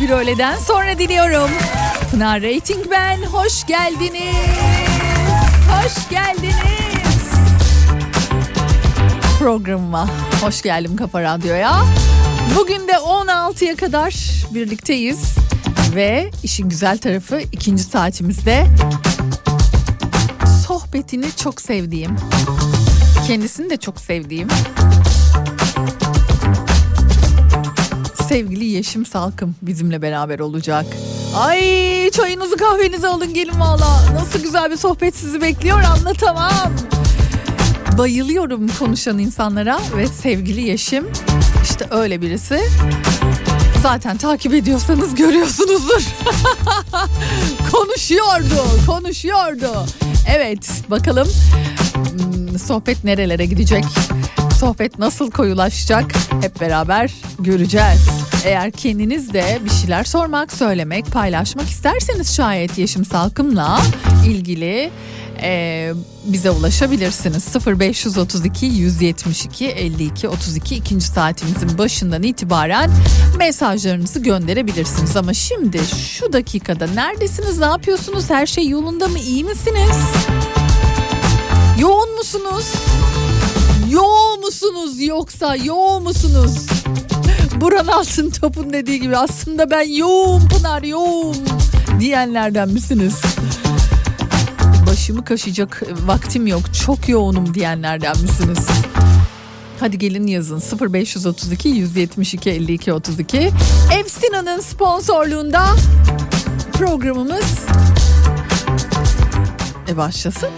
Bir öğleden sonra diliyorum. Pınar Rating ben. Hoş geldiniz. Hoş geldiniz. Programıma hoş geldim Kafa Radyo'ya. Bugün de 16'ya kadar birlikteyiz. Ve işin güzel tarafı ikinci saatimizde sohbetini çok sevdiğim, kendisini de çok sevdiğim sevgili Yeşim Salkım bizimle beraber olacak. Ay çayınızı kahvenizi alın gelin valla. Nasıl güzel bir sohbet sizi bekliyor anlatamam. Bayılıyorum konuşan insanlara ve sevgili Yeşim işte öyle birisi. Zaten takip ediyorsanız görüyorsunuzdur. konuşuyordu, konuşuyordu. Evet bakalım hmm, sohbet nerelere gidecek? Sohbet nasıl koyulaşacak? Hep beraber göreceğiz. Eğer kendiniz de bir şeyler sormak, söylemek, paylaşmak isterseniz şayet Yeşim Salkım'la ilgili e, bize ulaşabilirsiniz. 0532 172 52 32 ikinci saatimizin başından itibaren mesajlarınızı gönderebilirsiniz. Ama şimdi şu dakikada neredesiniz, ne yapıyorsunuz, her şey yolunda mı, iyi misiniz? Yoğun musunuz? Yoğun musunuz yoksa yoğun musunuz? Buran Altın Top'un dediği gibi aslında ben yoğum Pınar yoğum diyenlerden misiniz? Başımı kaşıyacak vaktim yok çok yoğunum diyenlerden misiniz? Hadi gelin yazın 0532 172 52 32. Efsina'nın sponsorluğunda programımız e başlasın.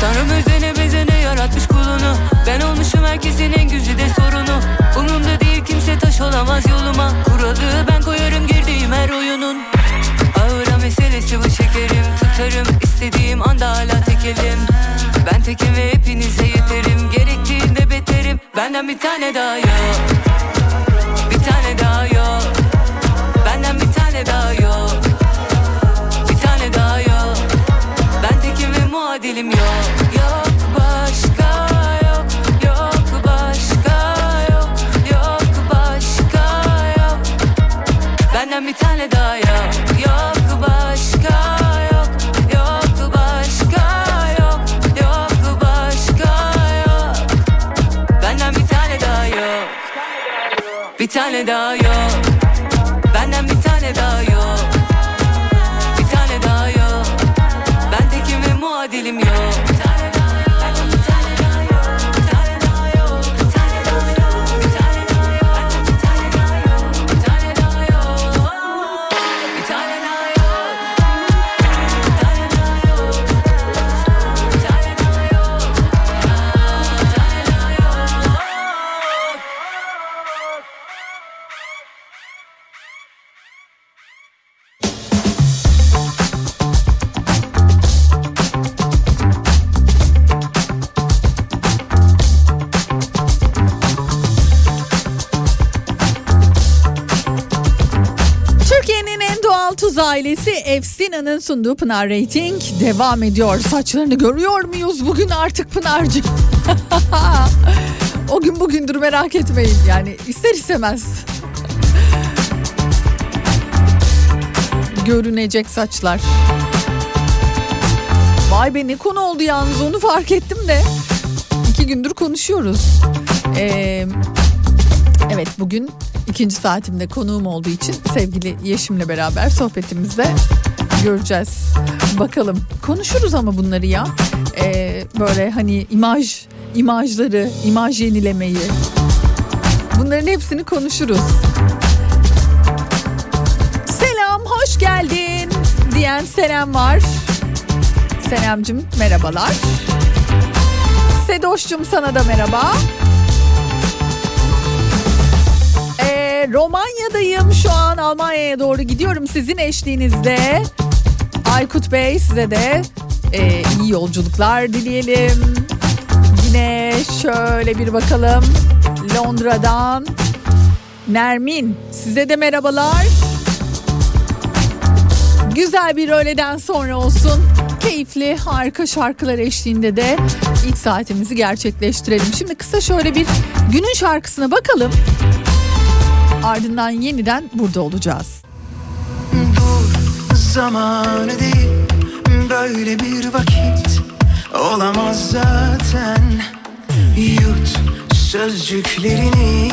Tanrım özene bezene yaratmış kulunu. Ben olmuşum herkesin en güzide sorunu. Umumda değil kimse taş olamaz yoluma. Kuralı ben koyarım girdiğim her oyunun. Ağıra meselesi bu şekerim. Tutarım istediğim anda hala tekelim. Ben tekim ve hepinize yeterim. Gerektiğinde beterim. Benden bir tane daha yok. Bir tane daha yok. dilim yok yok başka yok yok başka yok yok başka yok. Benden bir tane daha yok yok başka yok yok başka yok yok başka yok. Benden bir tane daha yok bir tane daha yok. Ailesi Efsina'nın sunduğu Pınar Rating devam ediyor. Saçlarını görüyor muyuz bugün artık Pınar'cığım? o gün bugündür merak etmeyin yani ister istemez. Görünecek saçlar. Vay be ne konu oldu yalnız onu fark ettim de. İki gündür konuşuyoruz. Ee, evet bugün ikinci saatimde konuğum olduğu için sevgili Yeşim'le beraber sohbetimizde göreceğiz. Bakalım konuşuruz ama bunları ya. Ee, böyle hani imaj, imajları, imaj yenilemeyi. Bunların hepsini konuşuruz. Selam, hoş geldin diyen Senem var. Senemcim merhabalar. Sedoş'cum sana da merhaba. Ee, Romanya'dayım şu an Almanya'ya doğru gidiyorum sizin eşliğinizde. Aykut Bey size de e, iyi yolculuklar dileyelim. Yine şöyle bir bakalım Londra'dan Nermin size de merhabalar. Güzel bir öğleden sonra olsun. Keyifli harika şarkılar eşliğinde de ilk saatimizi gerçekleştirelim. Şimdi kısa şöyle bir günün şarkısına bakalım. Ardından yeniden burada olacağız. Zamanı değil böyle bir vakit olamaz zaten. Yut sözcüklerini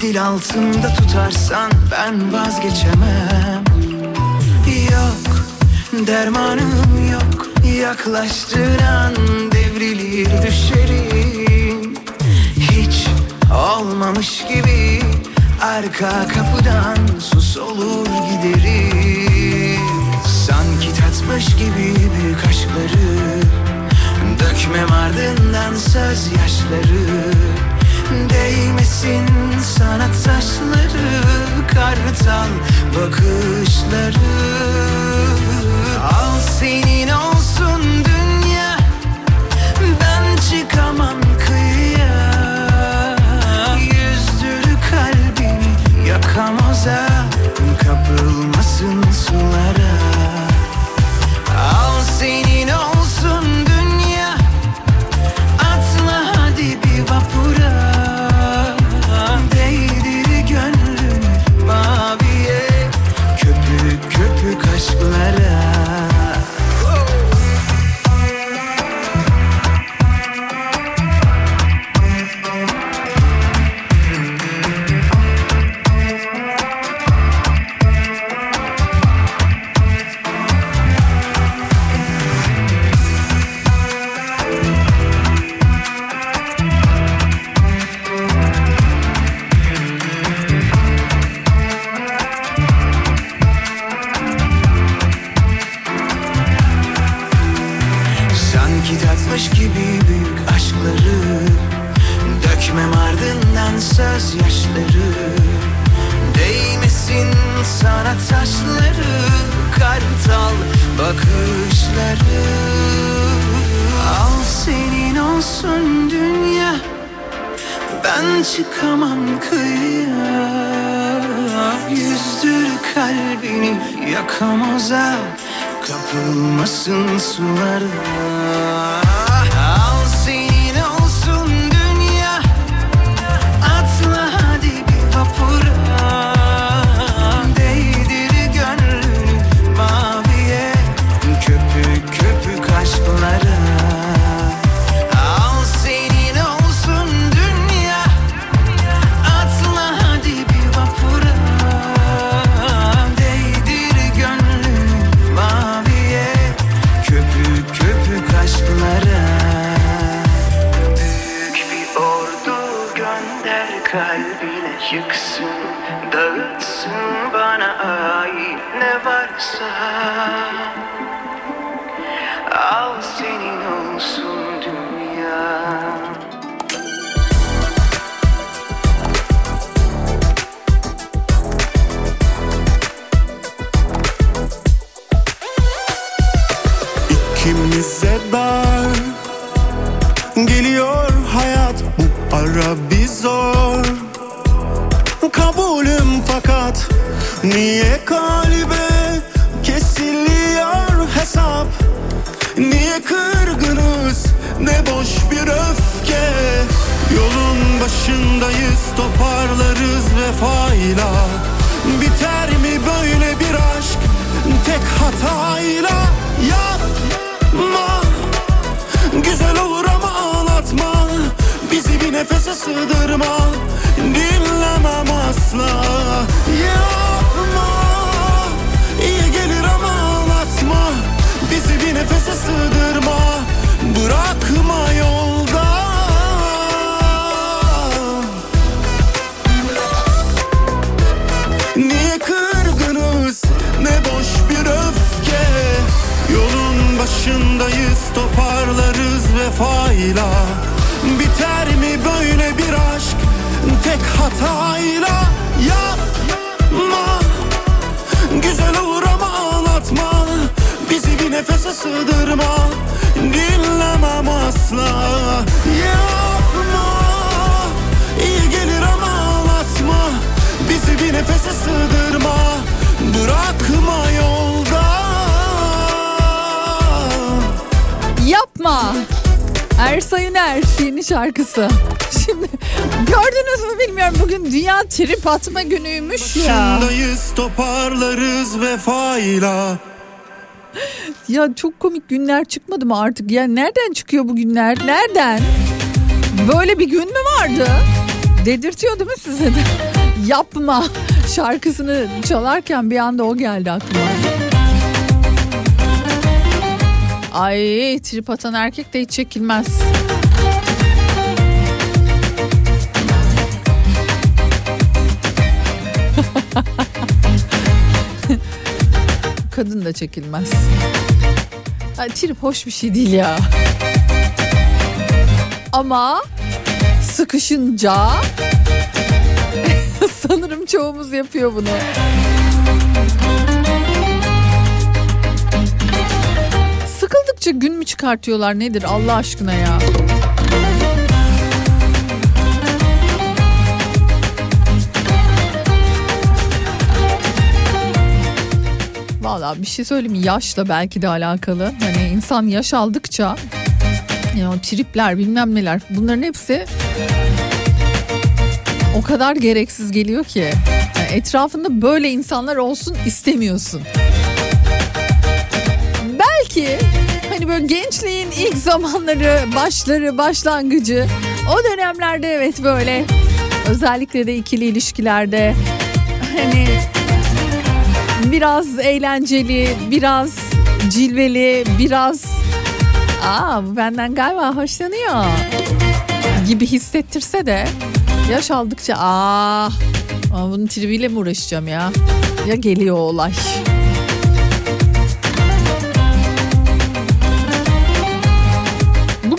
dil altında tutarsan ben vazgeçemem. Yok dermanım yok yaklaştığın an devrilir düşerim. Hiç olmamış gibi arka kapıdan sus olur giderim Tatmış gibi büyük aşkları Dökmem ardından söz yaşları Değmesin sana taşları Kartal bakışları. Al senin olsun Kapılmasın sulara başındayız toparlarız vefayla. Biter mi böyle bir aşk tek hatayla? Yapma. Güzel olur ama ağlatma. Bizi bir nefese sığdırma. Dinlemem asla. Yapma. İyi gelir ama ağlatma. Bizi bir nefese sığdırma. Bırakma yolda başındayız toparlarız vefayla. Biter mi böyle bir aşk tek hatayla? Yapma Güzel olur ama ağlatma. Bizi bir nefese sığdırma Dinlemem asla. Yapma İyi gelir ama ağlatma. Bizi bir nefese sığdırma. Bırakma yolda Yapma. Ersa Üner yeni şarkısı. Şimdi gördünüz mü bilmiyorum bugün Dünya Trip Atma günüymüş ya. Başındayız toparlarız vefayla Ya çok komik günler çıkmadı mı artık? Ya nereden çıkıyor bu günler? Nereden? Böyle bir gün mü vardı? Dedirtiyor değil mi size de? Yapma şarkısını çalarken bir anda o geldi aklıma. Ay trip atan erkek de hiç çekilmez. Kadın da çekilmez. Ay, trip hoş bir şey değil ya. Ama sıkışınca sanırım çoğumuz yapıyor bunu. Sıkıldıkça gün mü çıkartıyorlar nedir Allah aşkına ya? Valla bir şey söyleyeyim yaşla belki de alakalı. Hani insan yaş aldıkça ya o tripler bilmem neler bunların hepsi o kadar gereksiz geliyor ki. Yani etrafında böyle insanlar olsun istemiyorsun. Belki hani böyle gençliğin ilk zamanları, başları, başlangıcı o dönemlerde evet böyle özellikle de ikili ilişkilerde hani biraz eğlenceli, biraz cilveli, biraz aa bu benden galiba hoşlanıyor gibi hissettirse de yaş aldıkça aa, aa bunun tribiyle mi uğraşacağım ya? Ya geliyor olay.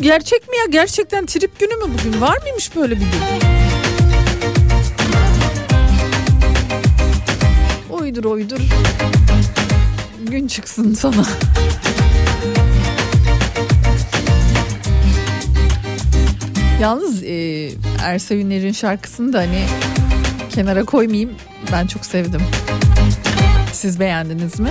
Gerçek mi ya? Gerçekten trip günü mü bugün? Var mıymış böyle bir gün? Uydur uydur. Gün çıksın sana. Yalnız e, Ersa Üner'in şarkısını da hani kenara koymayayım. Ben çok sevdim. Siz beğendiniz mi?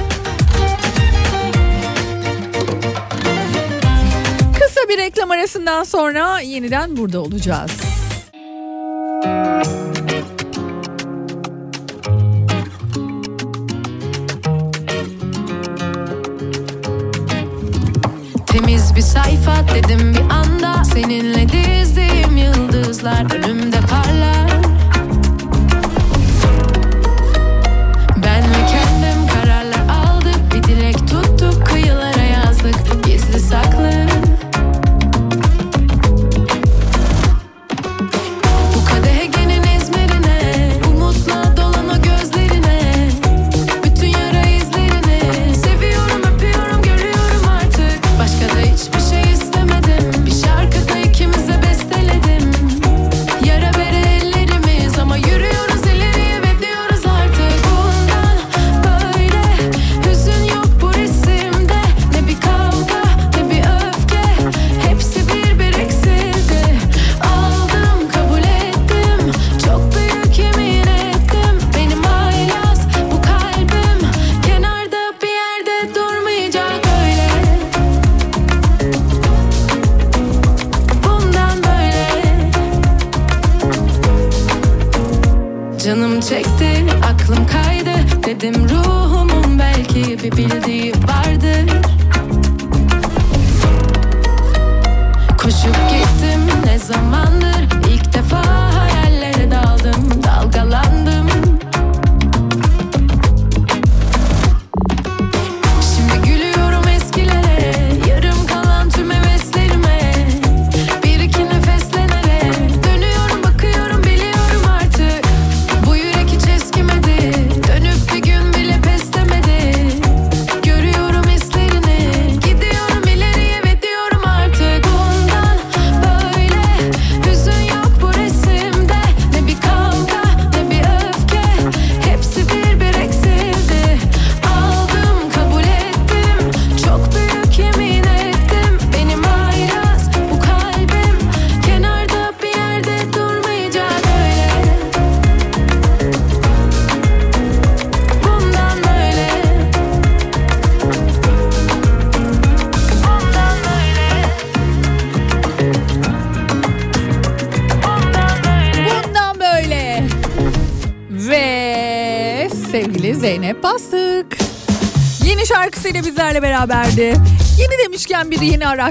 Reklam arasından sonra yeniden burada olacağız.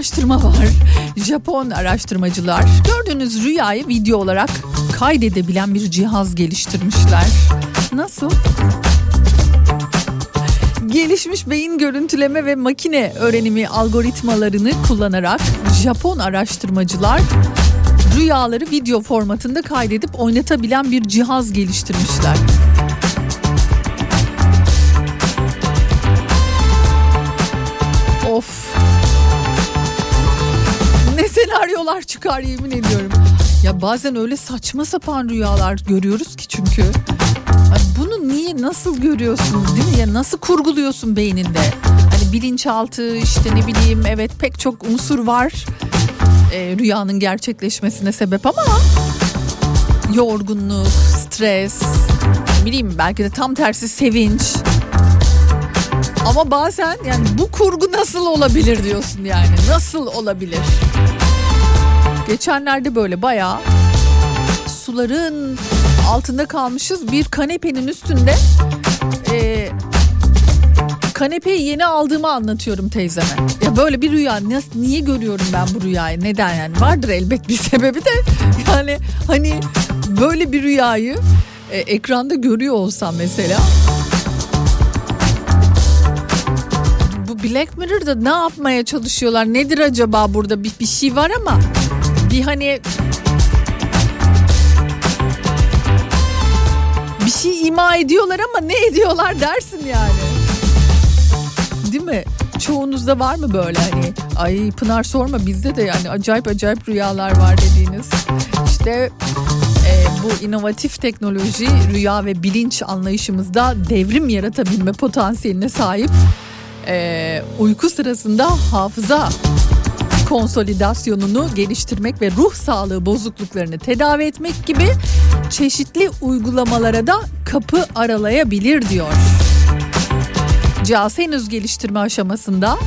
Araştırma var. Japon araştırmacılar gördüğünüz rüyayı video olarak kaydedebilen bir cihaz geliştirmişler. Nasıl? Gelişmiş beyin görüntüleme ve makine öğrenimi algoritmalarını kullanarak Japon araştırmacılar rüyaları video formatında kaydedip oynatabilen bir cihaz geliştirmişler. Ne senaryolar çıkar yemin ediyorum. Ya bazen öyle saçma sapan rüyalar görüyoruz ki çünkü. Ay Bunu niye nasıl görüyorsun değil mi? Ya nasıl kurguluyorsun beyninde? Hani bilinçaltı işte ne bileyim evet pek çok unsur var. Ee, rüyanın gerçekleşmesine sebep ama yorgunluk, stres, bileyim belki de tam tersi sevinç. Ama bazen yani bu kurgu nasıl olabilir diyorsun yani. Nasıl olabilir? Geçenlerde böyle bayağı suların altında kalmışız. Bir kanepenin üstünde e, kanepeyi yeni aldığımı anlatıyorum teyzeme. Ya böyle bir rüya nasıl, niye görüyorum ben bu rüyayı? Neden yani? Vardır elbet bir sebebi de yani hani böyle bir rüyayı e, ekranda görüyor olsam mesela Black Mirror'da ne yapmaya çalışıyorlar? Nedir acaba burada bir, bir şey var ama bir hani bir şey ima ediyorlar ama ne ediyorlar dersin yani. Değil mi? Çoğunuzda var mı böyle hani ay Pınar sorma bizde de yani acayip acayip rüyalar var dediğiniz. İşte e, bu inovatif teknoloji rüya ve bilinç anlayışımızda devrim yaratabilme potansiyeline sahip. E, uyku sırasında hafıza konsolidasyonunu geliştirmek ve ruh sağlığı bozukluklarını tedavi etmek gibi çeşitli uygulamalara da kapı aralayabilir diyor. Cihaz henüz geliştirme aşamasında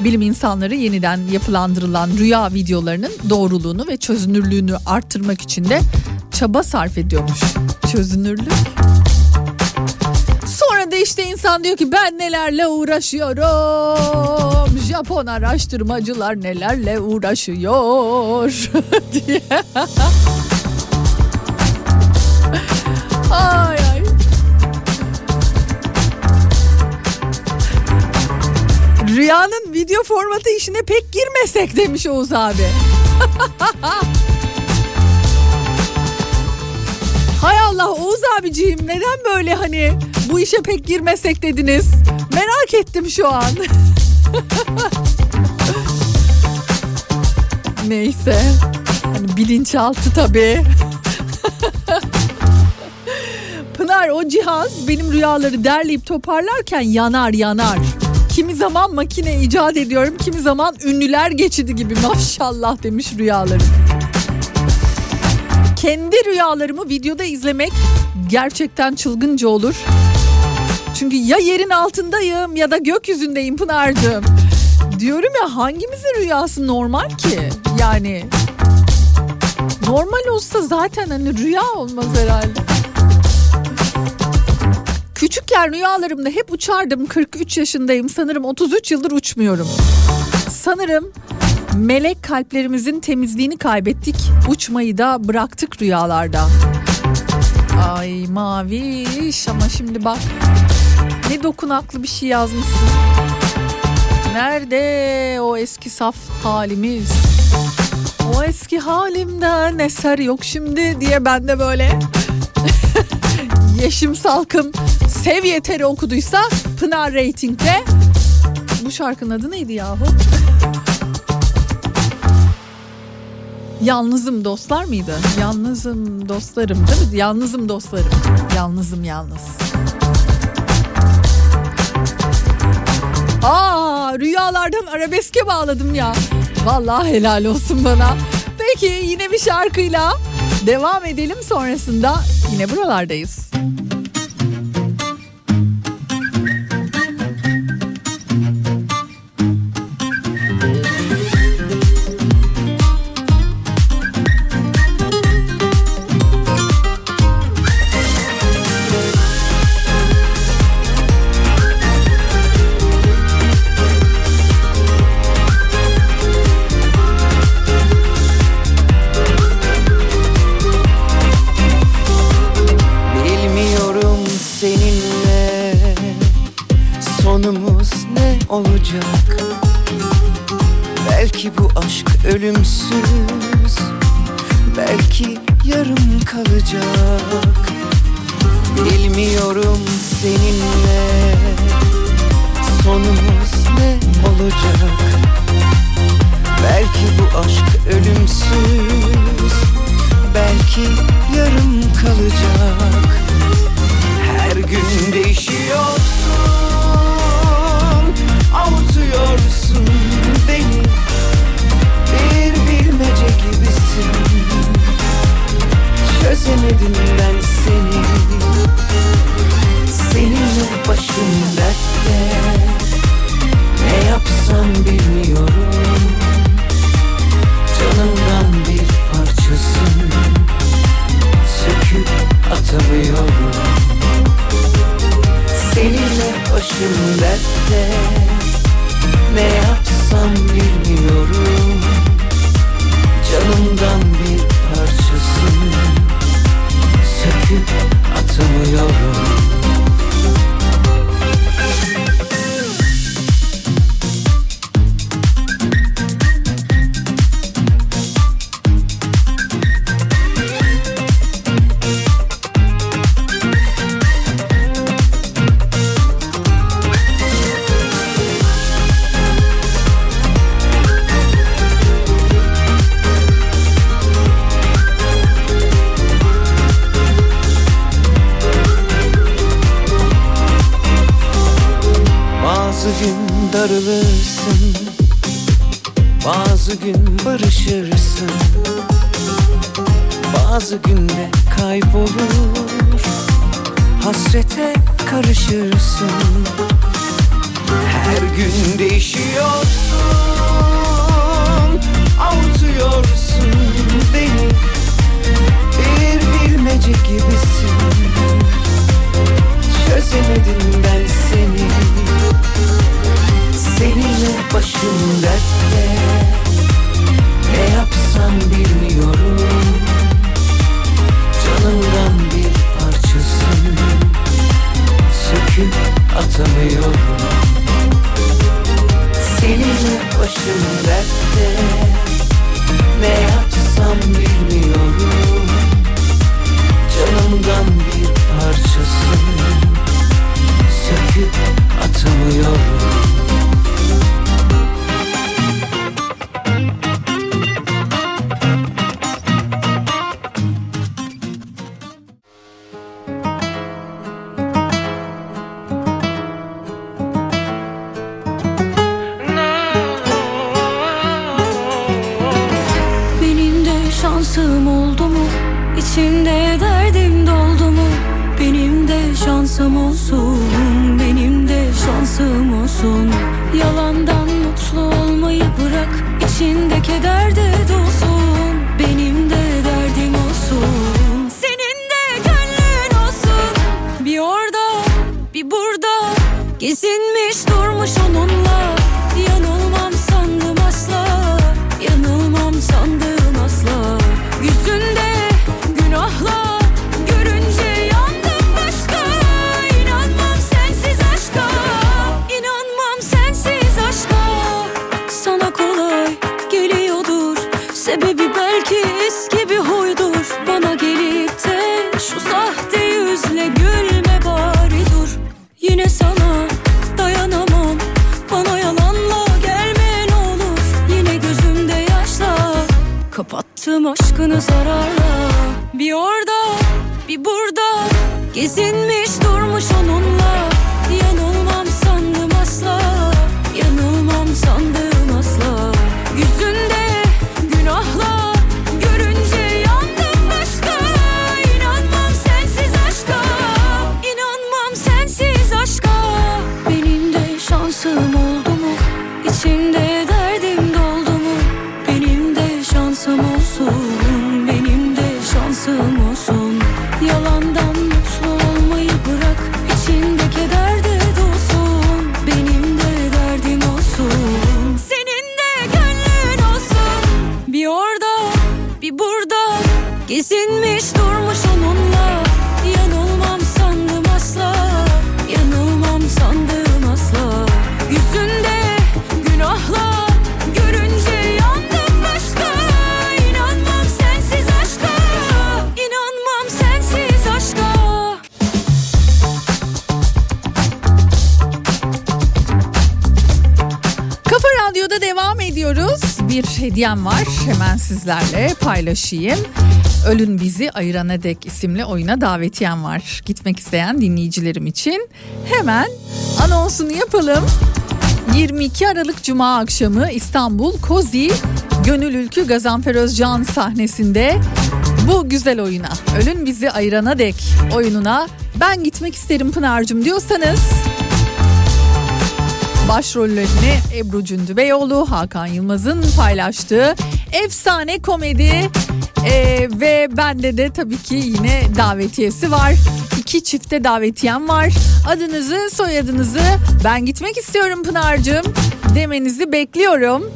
bilim insanları yeniden yapılandırılan rüya videolarının doğruluğunu ve çözünürlüğünü arttırmak için de çaba sarf ediyormuş. Çözünürlük. Sonra işte insan diyor ki ben nelerle uğraşıyorum. Japon araştırmacılar nelerle uğraşıyor diye. ay ay. Rüyanın video formatı işine pek girmesek demiş Oğuz abi. Hay Allah Oğuz abiciğim neden böyle hani bu işe pek girmesek dediniz? Merak ettim şu an. Neyse. Hani bilinçaltı tabii. Pınar o cihaz benim rüyaları derleyip toparlarken yanar yanar. Kimi zaman makine icat ediyorum, kimi zaman ünlüler geçidi gibi maşallah demiş rüyalarım. Kendi rüyalarımı videoda izlemek gerçekten çılgınca olur. Çünkü ya yerin altındayım ya da gökyüzündeyim Pınar'cığım. Diyorum ya hangimizin rüyası normal ki? Yani normal olsa zaten hani rüya olmaz herhalde. Küçükken rüyalarımda hep uçardım. 43 yaşındayım. Sanırım 33 yıldır uçmuyorum. Sanırım melek kalplerimizin temizliğini kaybettik. Uçmayı da bıraktık rüyalarda. Ay maviş ama şimdi bak ne dokunaklı bir şey yazmışsın. Nerede o eski saf halimiz? O eski halimden eser yok şimdi diye ben de böyle Yeşim Salkım Sev Yeter'i okuduysa Pınar Rating'de bu şarkının adı neydi yahu? Yalnızım dostlar mıydı? Yalnızım dostlarım değil mi? Yalnızım dostlarım. Yalnızım yalnız. Aa rüyalardan arabeske bağladım ya. Vallahi helal olsun bana. Peki yine bir şarkıyla devam edelim sonrasında yine buralardayız. Sizlerle paylaşayım. Ölün Bizi Ayırana Dek isimli oyuna davetiyem var. Gitmek isteyen dinleyicilerim için hemen anonsunu yapalım. 22 Aralık Cuma akşamı İstanbul Kozi Gönül Ülkü Gazanfer Özcan sahnesinde bu güzel oyuna Ölün Bizi Ayırana Dek oyununa ben gitmek isterim Pınar'cığım diyorsanız Başrollerini Ebru Cündübeyoğlu, Hakan Yılmaz'ın paylaştığı efsane komedi Ee, ve bende de tabii ki yine davetiyesi var. İki çifte davetiyem var. Adınızı, soyadınızı ben gitmek istiyorum Pınar'cığım demenizi bekliyorum.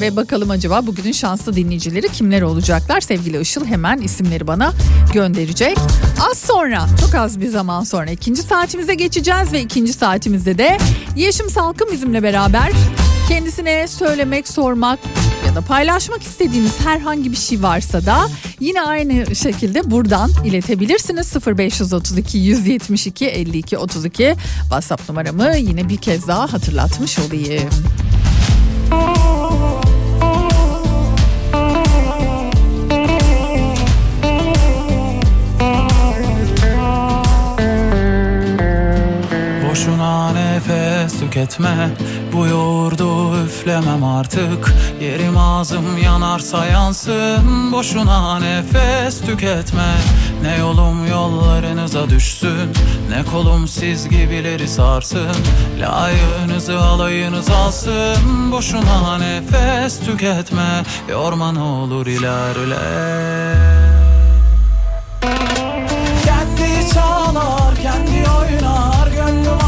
Ve bakalım acaba bugünün şanslı dinleyicileri kimler olacaklar? Sevgili Işıl hemen isimleri bana gönderecek. Az sonra çok az bir zaman sonra ikinci saatimize geçeceğiz ve ikinci saatimizde de Yeşim Salkım bizimle beraber kendisine söylemek, sormak ya da paylaşmak istediğiniz herhangi bir şey varsa da yine aynı şekilde buradan iletebilirsiniz. 0532 172 52 32 WhatsApp numaramı yine bir kez daha hatırlatmış olayım. Nefes tüketme. Bu yoğurdu üflemem artık. Yerim ağzım yanarsa yansın. Boşuna nefes tüketme. Ne yolum yollarınıza düşsün. Ne kolum siz gibileri sarsın. Layığınızı alayınız alsın. Boşuna nefes tüketme. Yorma ne olur ilerle. Kendi çalar, kendi oynar. Gönlüm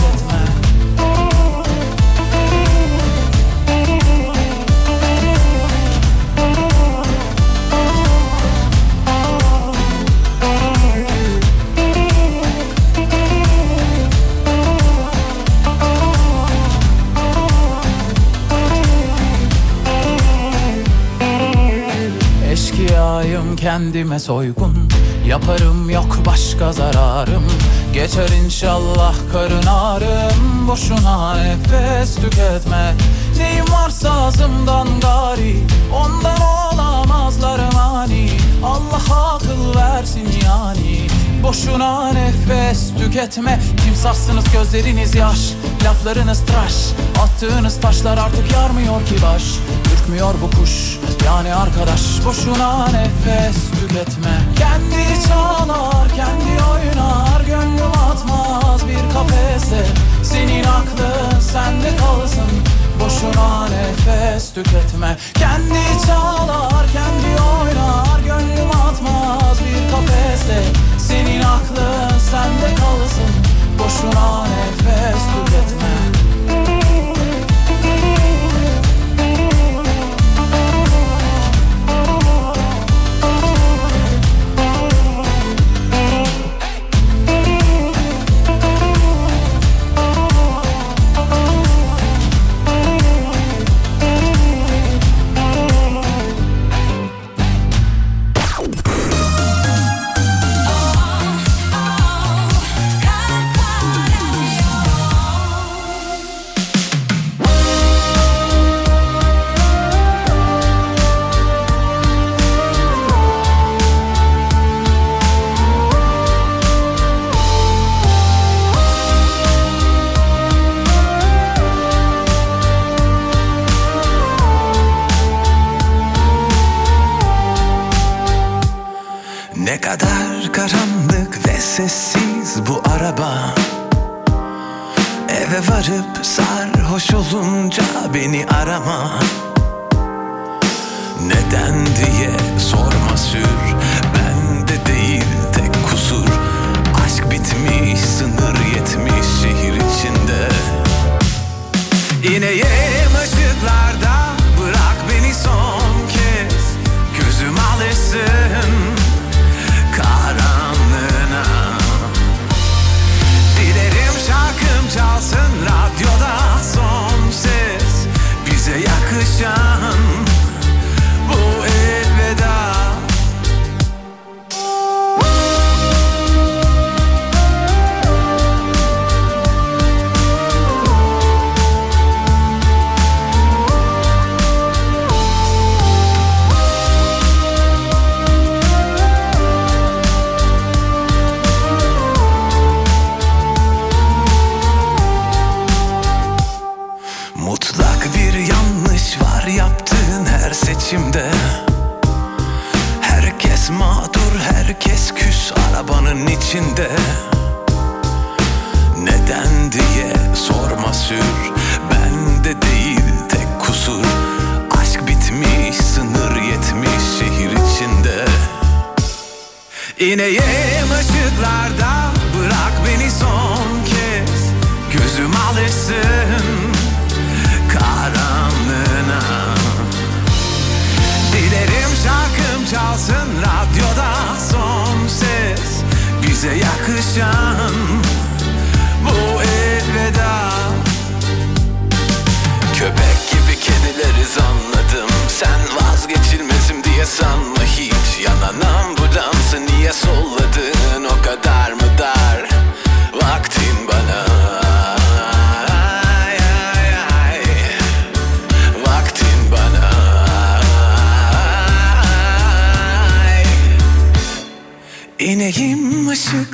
kendime soygun. Yaparım yok başka zararım. Geçer inşallah karın ağrım. Boşuna nefes tüketme. Neyim varsa ağzımdan gari. Ondan olamazlar mani. Allah akıl versin yani. Boşuna nefes tüketme. Timsahsınız gözleriniz yaş. Laflarınız tıraş. Attığınız taşlar artık yarmıyor ki baş Ürkmüyor bu kuş. Yani arkadaş Boşuna nefes tüketme. Kendi çalar kendi oynar Gönlüm atmaz bir kafese. Senin aklın sende kalsın Boşuna nefes tüketme. Kendi çalar kendi oynar Gönlüm atmaz bir kafese. Senin aklın sende kalsın Boşuna nefes tüketme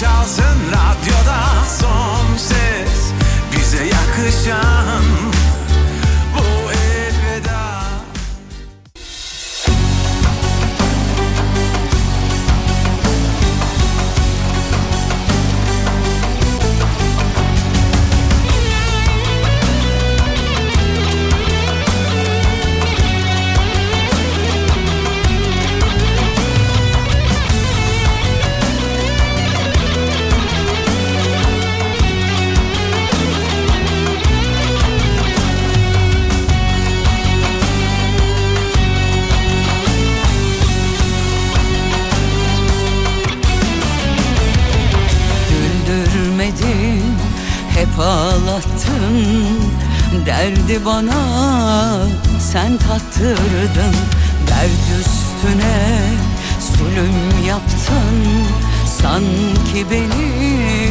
çalsın radyoda son ses. Bize yakışan hep ağlattın Derdi bana sen tattırdın. Dert üstüne zulüm yaptın. Sanki beni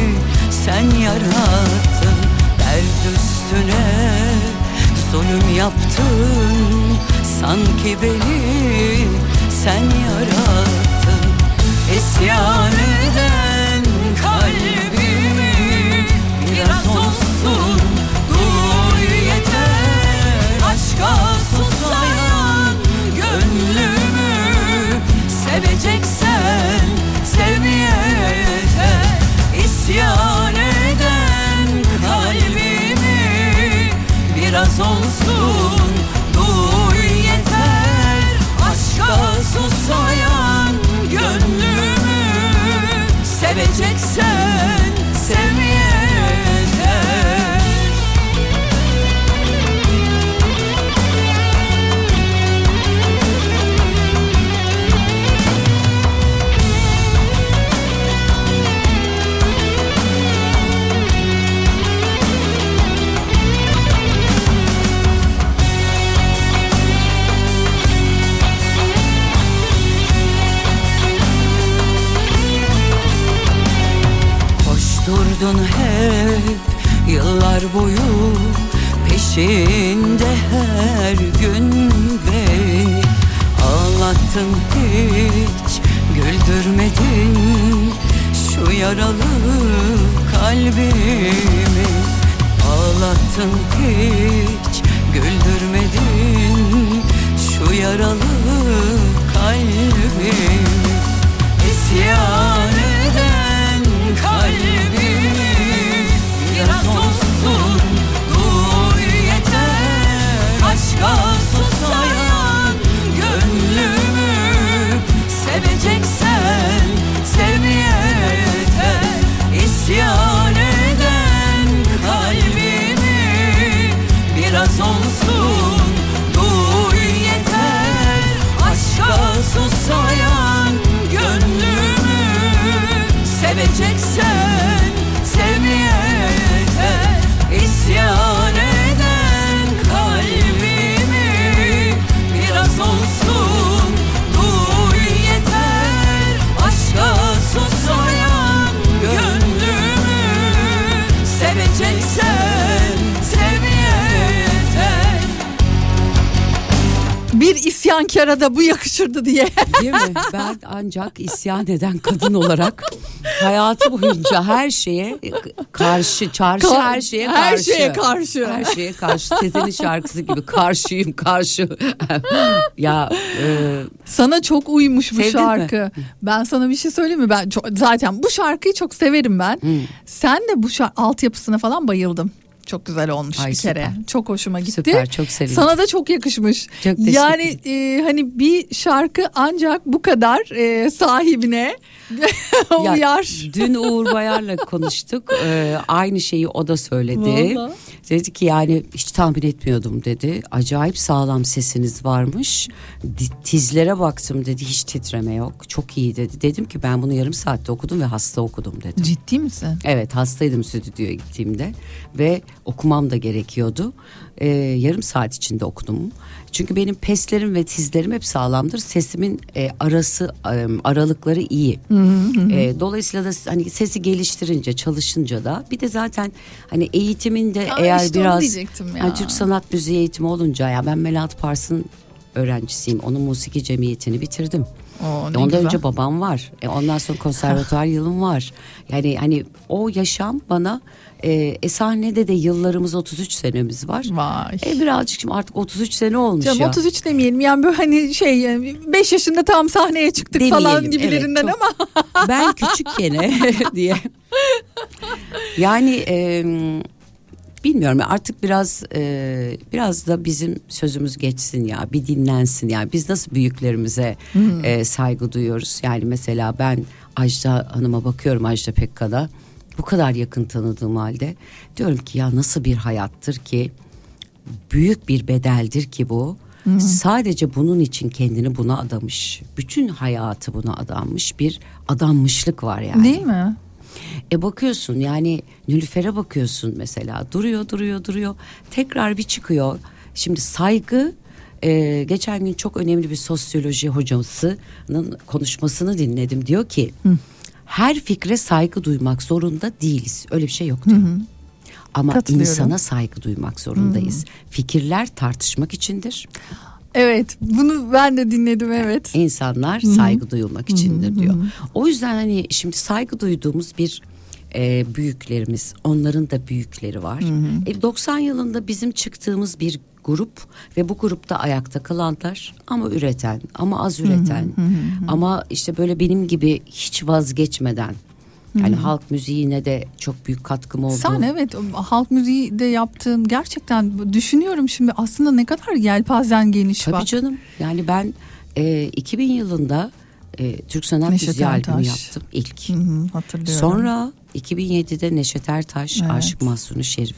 sen yarattın. Dert üstüne zulüm yaptın. Sanki beni sen yarattın. İsyan eden seveceksen sevmeye yeter İsyan eden kalbimi biraz olsun. Duy yeter Aşka susayan gönlümü seveceksen sevmeye isyankara da bu yakışırdı diye. Değil mi? Ben ancak isyan eden kadın olarak hayatı boyunca her şeye karşı, çarşı Ka- her şeye her karşı. şeye karşı. Her şeye karşı. Sezen'in şarkısı gibi karşıyım karşı. ya e, Sana çok uymuş bu Sevdin şarkı. Ben sana bir şey söyleyeyim mi? Ben çok, zaten bu şarkıyı çok severim ben. Sen de bu şarkı altyapısına falan bayıldım. Çok güzel olmuş Ay, bir kere. süper. Çok hoşuma gitti. Süper, çok sevindim. Sana da çok yakışmış. Çok yani e, hani bir şarkı ancak bu kadar e, sahibine ya, uyar. Dün Uğur Bayar'la konuştuk. Ee, aynı şeyi o da söyledi. Vallahi. Dedi ki yani hiç tahmin etmiyordum dedi. Acayip sağlam sesiniz varmış. Tizlere baktım dedi hiç titreme yok. Çok iyi dedi. Dedim ki ben bunu yarım saatte okudum ve hasta okudum dedim. Ciddi misin? Evet hastaydım stüdyoya gittiğimde ve okumam da gerekiyordu. Ee, yarım saat içinde okudum. Çünkü benim peslerim ve tizlerim hep sağlamdır. Sesimin e, arası e, aralıkları iyi. E, dolayısıyla da hani sesi geliştirince, çalışınca da bir de zaten hani eğitiminde Ya eğer işte biraz diyecektim ya. hani Türk sanat müziği eğitimi olunca ya ben Melahat Pars'ın öğrencisiyim. Onun musiki cemiyetini bitirdim. Oo, Ondan güzel. önce babam var. E, ondan sonra konservatuar yılım var. Yani hani o yaşam bana e, e, sahnede de yıllarımız 33 senemiz var. Vay. E, birazcık şimdi artık 33 sene olmuş Canım ya. 33 demeyelim yani böyle hani şey 5 yaşında tam sahneye çıktık falan Demeyelim, gibilerinden evet, ama Ben küçük gene diye. Yani e, bilmiyorum artık biraz e, biraz da bizim sözümüz geçsin ya bir dinlensin yani biz nasıl büyüklerimize e, saygı duyuyoruz yani mesela ben Ajda Hanım'a bakıyorum Ajda Pekkan'a bu kadar yakın tanıdığım halde diyorum ki ya nasıl bir hayattır ki büyük bir bedeldir ki bu. Sadece bunun için kendini buna adamış. Bütün hayatı buna adanmış bir adanmışlık var yani. değil mi? E bakıyorsun yani Nülüfer'e bakıyorsun mesela duruyor duruyor duruyor tekrar bir çıkıyor. Şimdi saygı e, geçen gün çok önemli bir sosyoloji hocasının konuşmasını dinledim diyor ki her fikre saygı duymak zorunda değiliz öyle bir şey yok diyor. Ama Katılıyorum. insana saygı duymak zorundayız. Fikirler tartışmak içindir. Evet bunu ben de dinledim evet. İnsanlar saygı duyulmak içindir diyor. O yüzden hani şimdi saygı duyduğumuz bir e, büyüklerimiz, onların da büyükleri var. E, 90 yılında bizim çıktığımız bir grup ve bu grupta ayakta kalanlar ama üreten, ama az üreten, ama işte böyle benim gibi hiç vazgeçmeden. Yani halk müziğine de çok büyük katkım oldu. Sen evet halk müziği de yaptığın gerçekten düşünüyorum şimdi aslında ne kadar yelpazen geniş Tabii bak. canım. Yani ben e, 2000 yılında e, Türk Sanat Neşet Müziği albümü Ertaş. yaptım ilk. Hı hı, hatırlıyorum. Sonra 2007'de Neşet Ertaş, Evet. Aşık Mahsuni Şerif.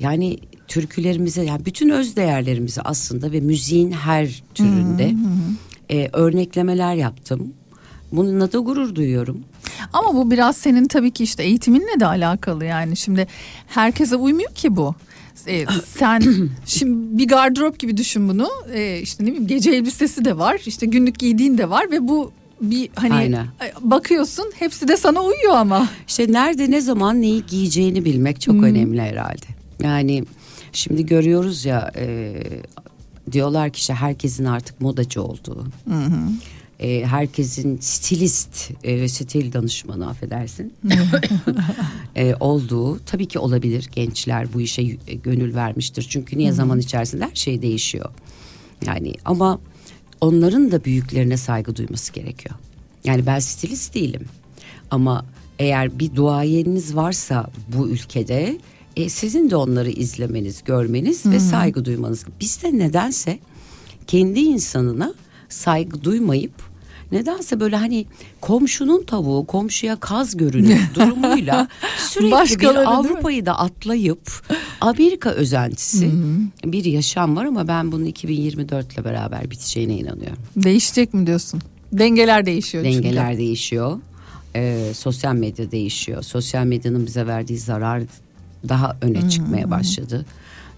Yani türkülerimize yani bütün öz değerlerimizi aslında ve müziğin her türünde e, örneklemeler yaptım. Bununla da gurur duyuyorum. Ama bu biraz senin tabii ki işte eğitiminle de alakalı yani şimdi herkese uymuyor ki bu. Ee, sen şimdi bir gardırop gibi düşün bunu. Ee, işte ne bileyim gece elbisesi de var, işte günlük giydiğin de var ve bu bir hani Aynen. bakıyorsun hepsi de sana uyuyor ama. İşte nerede ne zaman neyi giyeceğini bilmek çok önemli herhalde. Yani şimdi görüyoruz ya e, diyorlar ki işte herkesin artık modacı olduğu. E, herkesin stilist e, ve stil danışmanı affedersin e, olduğu tabii ki olabilir. Gençler bu işe e, gönül vermiştir. Çünkü niye zaman içerisinde her şey değişiyor? Yani ama onların da büyüklerine saygı duyması gerekiyor. Yani ben stilist değilim. Ama eğer bir duayeniniz varsa bu ülkede e, sizin de onları izlemeniz görmeniz ve saygı duymanız. Bizde nedense kendi insanına saygı duymayıp nedense böyle hani komşunun tavuğu komşuya kaz görünür durumuyla sürekli Başkaları bir? Avrupa'yı da atlayıp Amerika özentisi bir yaşam var ama ben bunun 2024 ile beraber biteceğine inanıyorum. Değişecek mi diyorsun? Dengeler değişiyor çünkü. Dengeler değişiyor. Ee, sosyal medya değişiyor. Sosyal medyanın bize verdiği zarar daha öne çıkmaya başladı.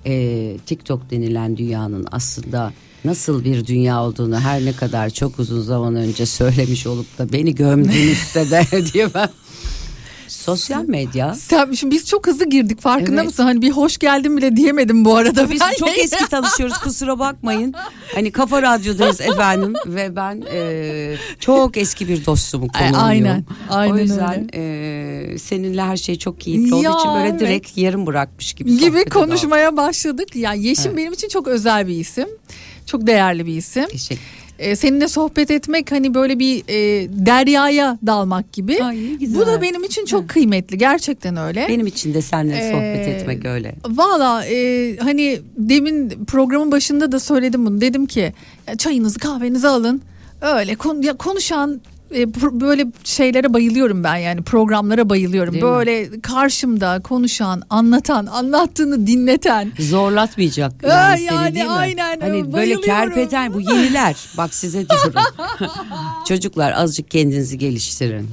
Ee, TikTok denilen dünyanın aslında nasıl bir dünya olduğunu her ne kadar çok uzun zaman önce söylemiş olup da beni gömdüğünüzde de diye ben sosyal medya Sen, şimdi biz çok hızlı girdik farkında Evet. mısın? Hani bir hoş geldin bile diyemedim bu arada. Biz Ben- çok eski tanışıyoruz kusura bakmayın. Hani Kafa Radyo'dayız efendim ve ben e, çok eski bir dostumu konuğuyum. aynen, aynen O yüzden e, seninle her şey çok keyifli Ya, olduğu için böyle evet. direkt yarım bırakmış gibi gibi konuşmaya başladık. Ya Yeşim Evet. benim için çok özel bir isim. Çok değerli bir isim. Teşekkür Ee, seninle sohbet etmek hani böyle bir e, deryaya dalmak gibi. Ay, güzel. Bu da benim için çok kıymetli. Gerçekten öyle. Benim için de seninle sohbet Ee, etmek öyle. Valla e, hani demin programın başında da söyledim bunu. Dedim ki çayınızı kahvenizi alın. Öyle kon- ya konuşan e, böyle şeylere bayılıyorum ben yani programlara bayılıyorum. Değil mi? böyle karşımda konuşan, anlatan, anlattığını dinleten. Zorlatmayacak Ha, yani, seni yani değil mi? aynen, Hani böyle kerpeten bu yeniler. Bak size diyorum. Çocuklar azıcık kendinizi geliştirin.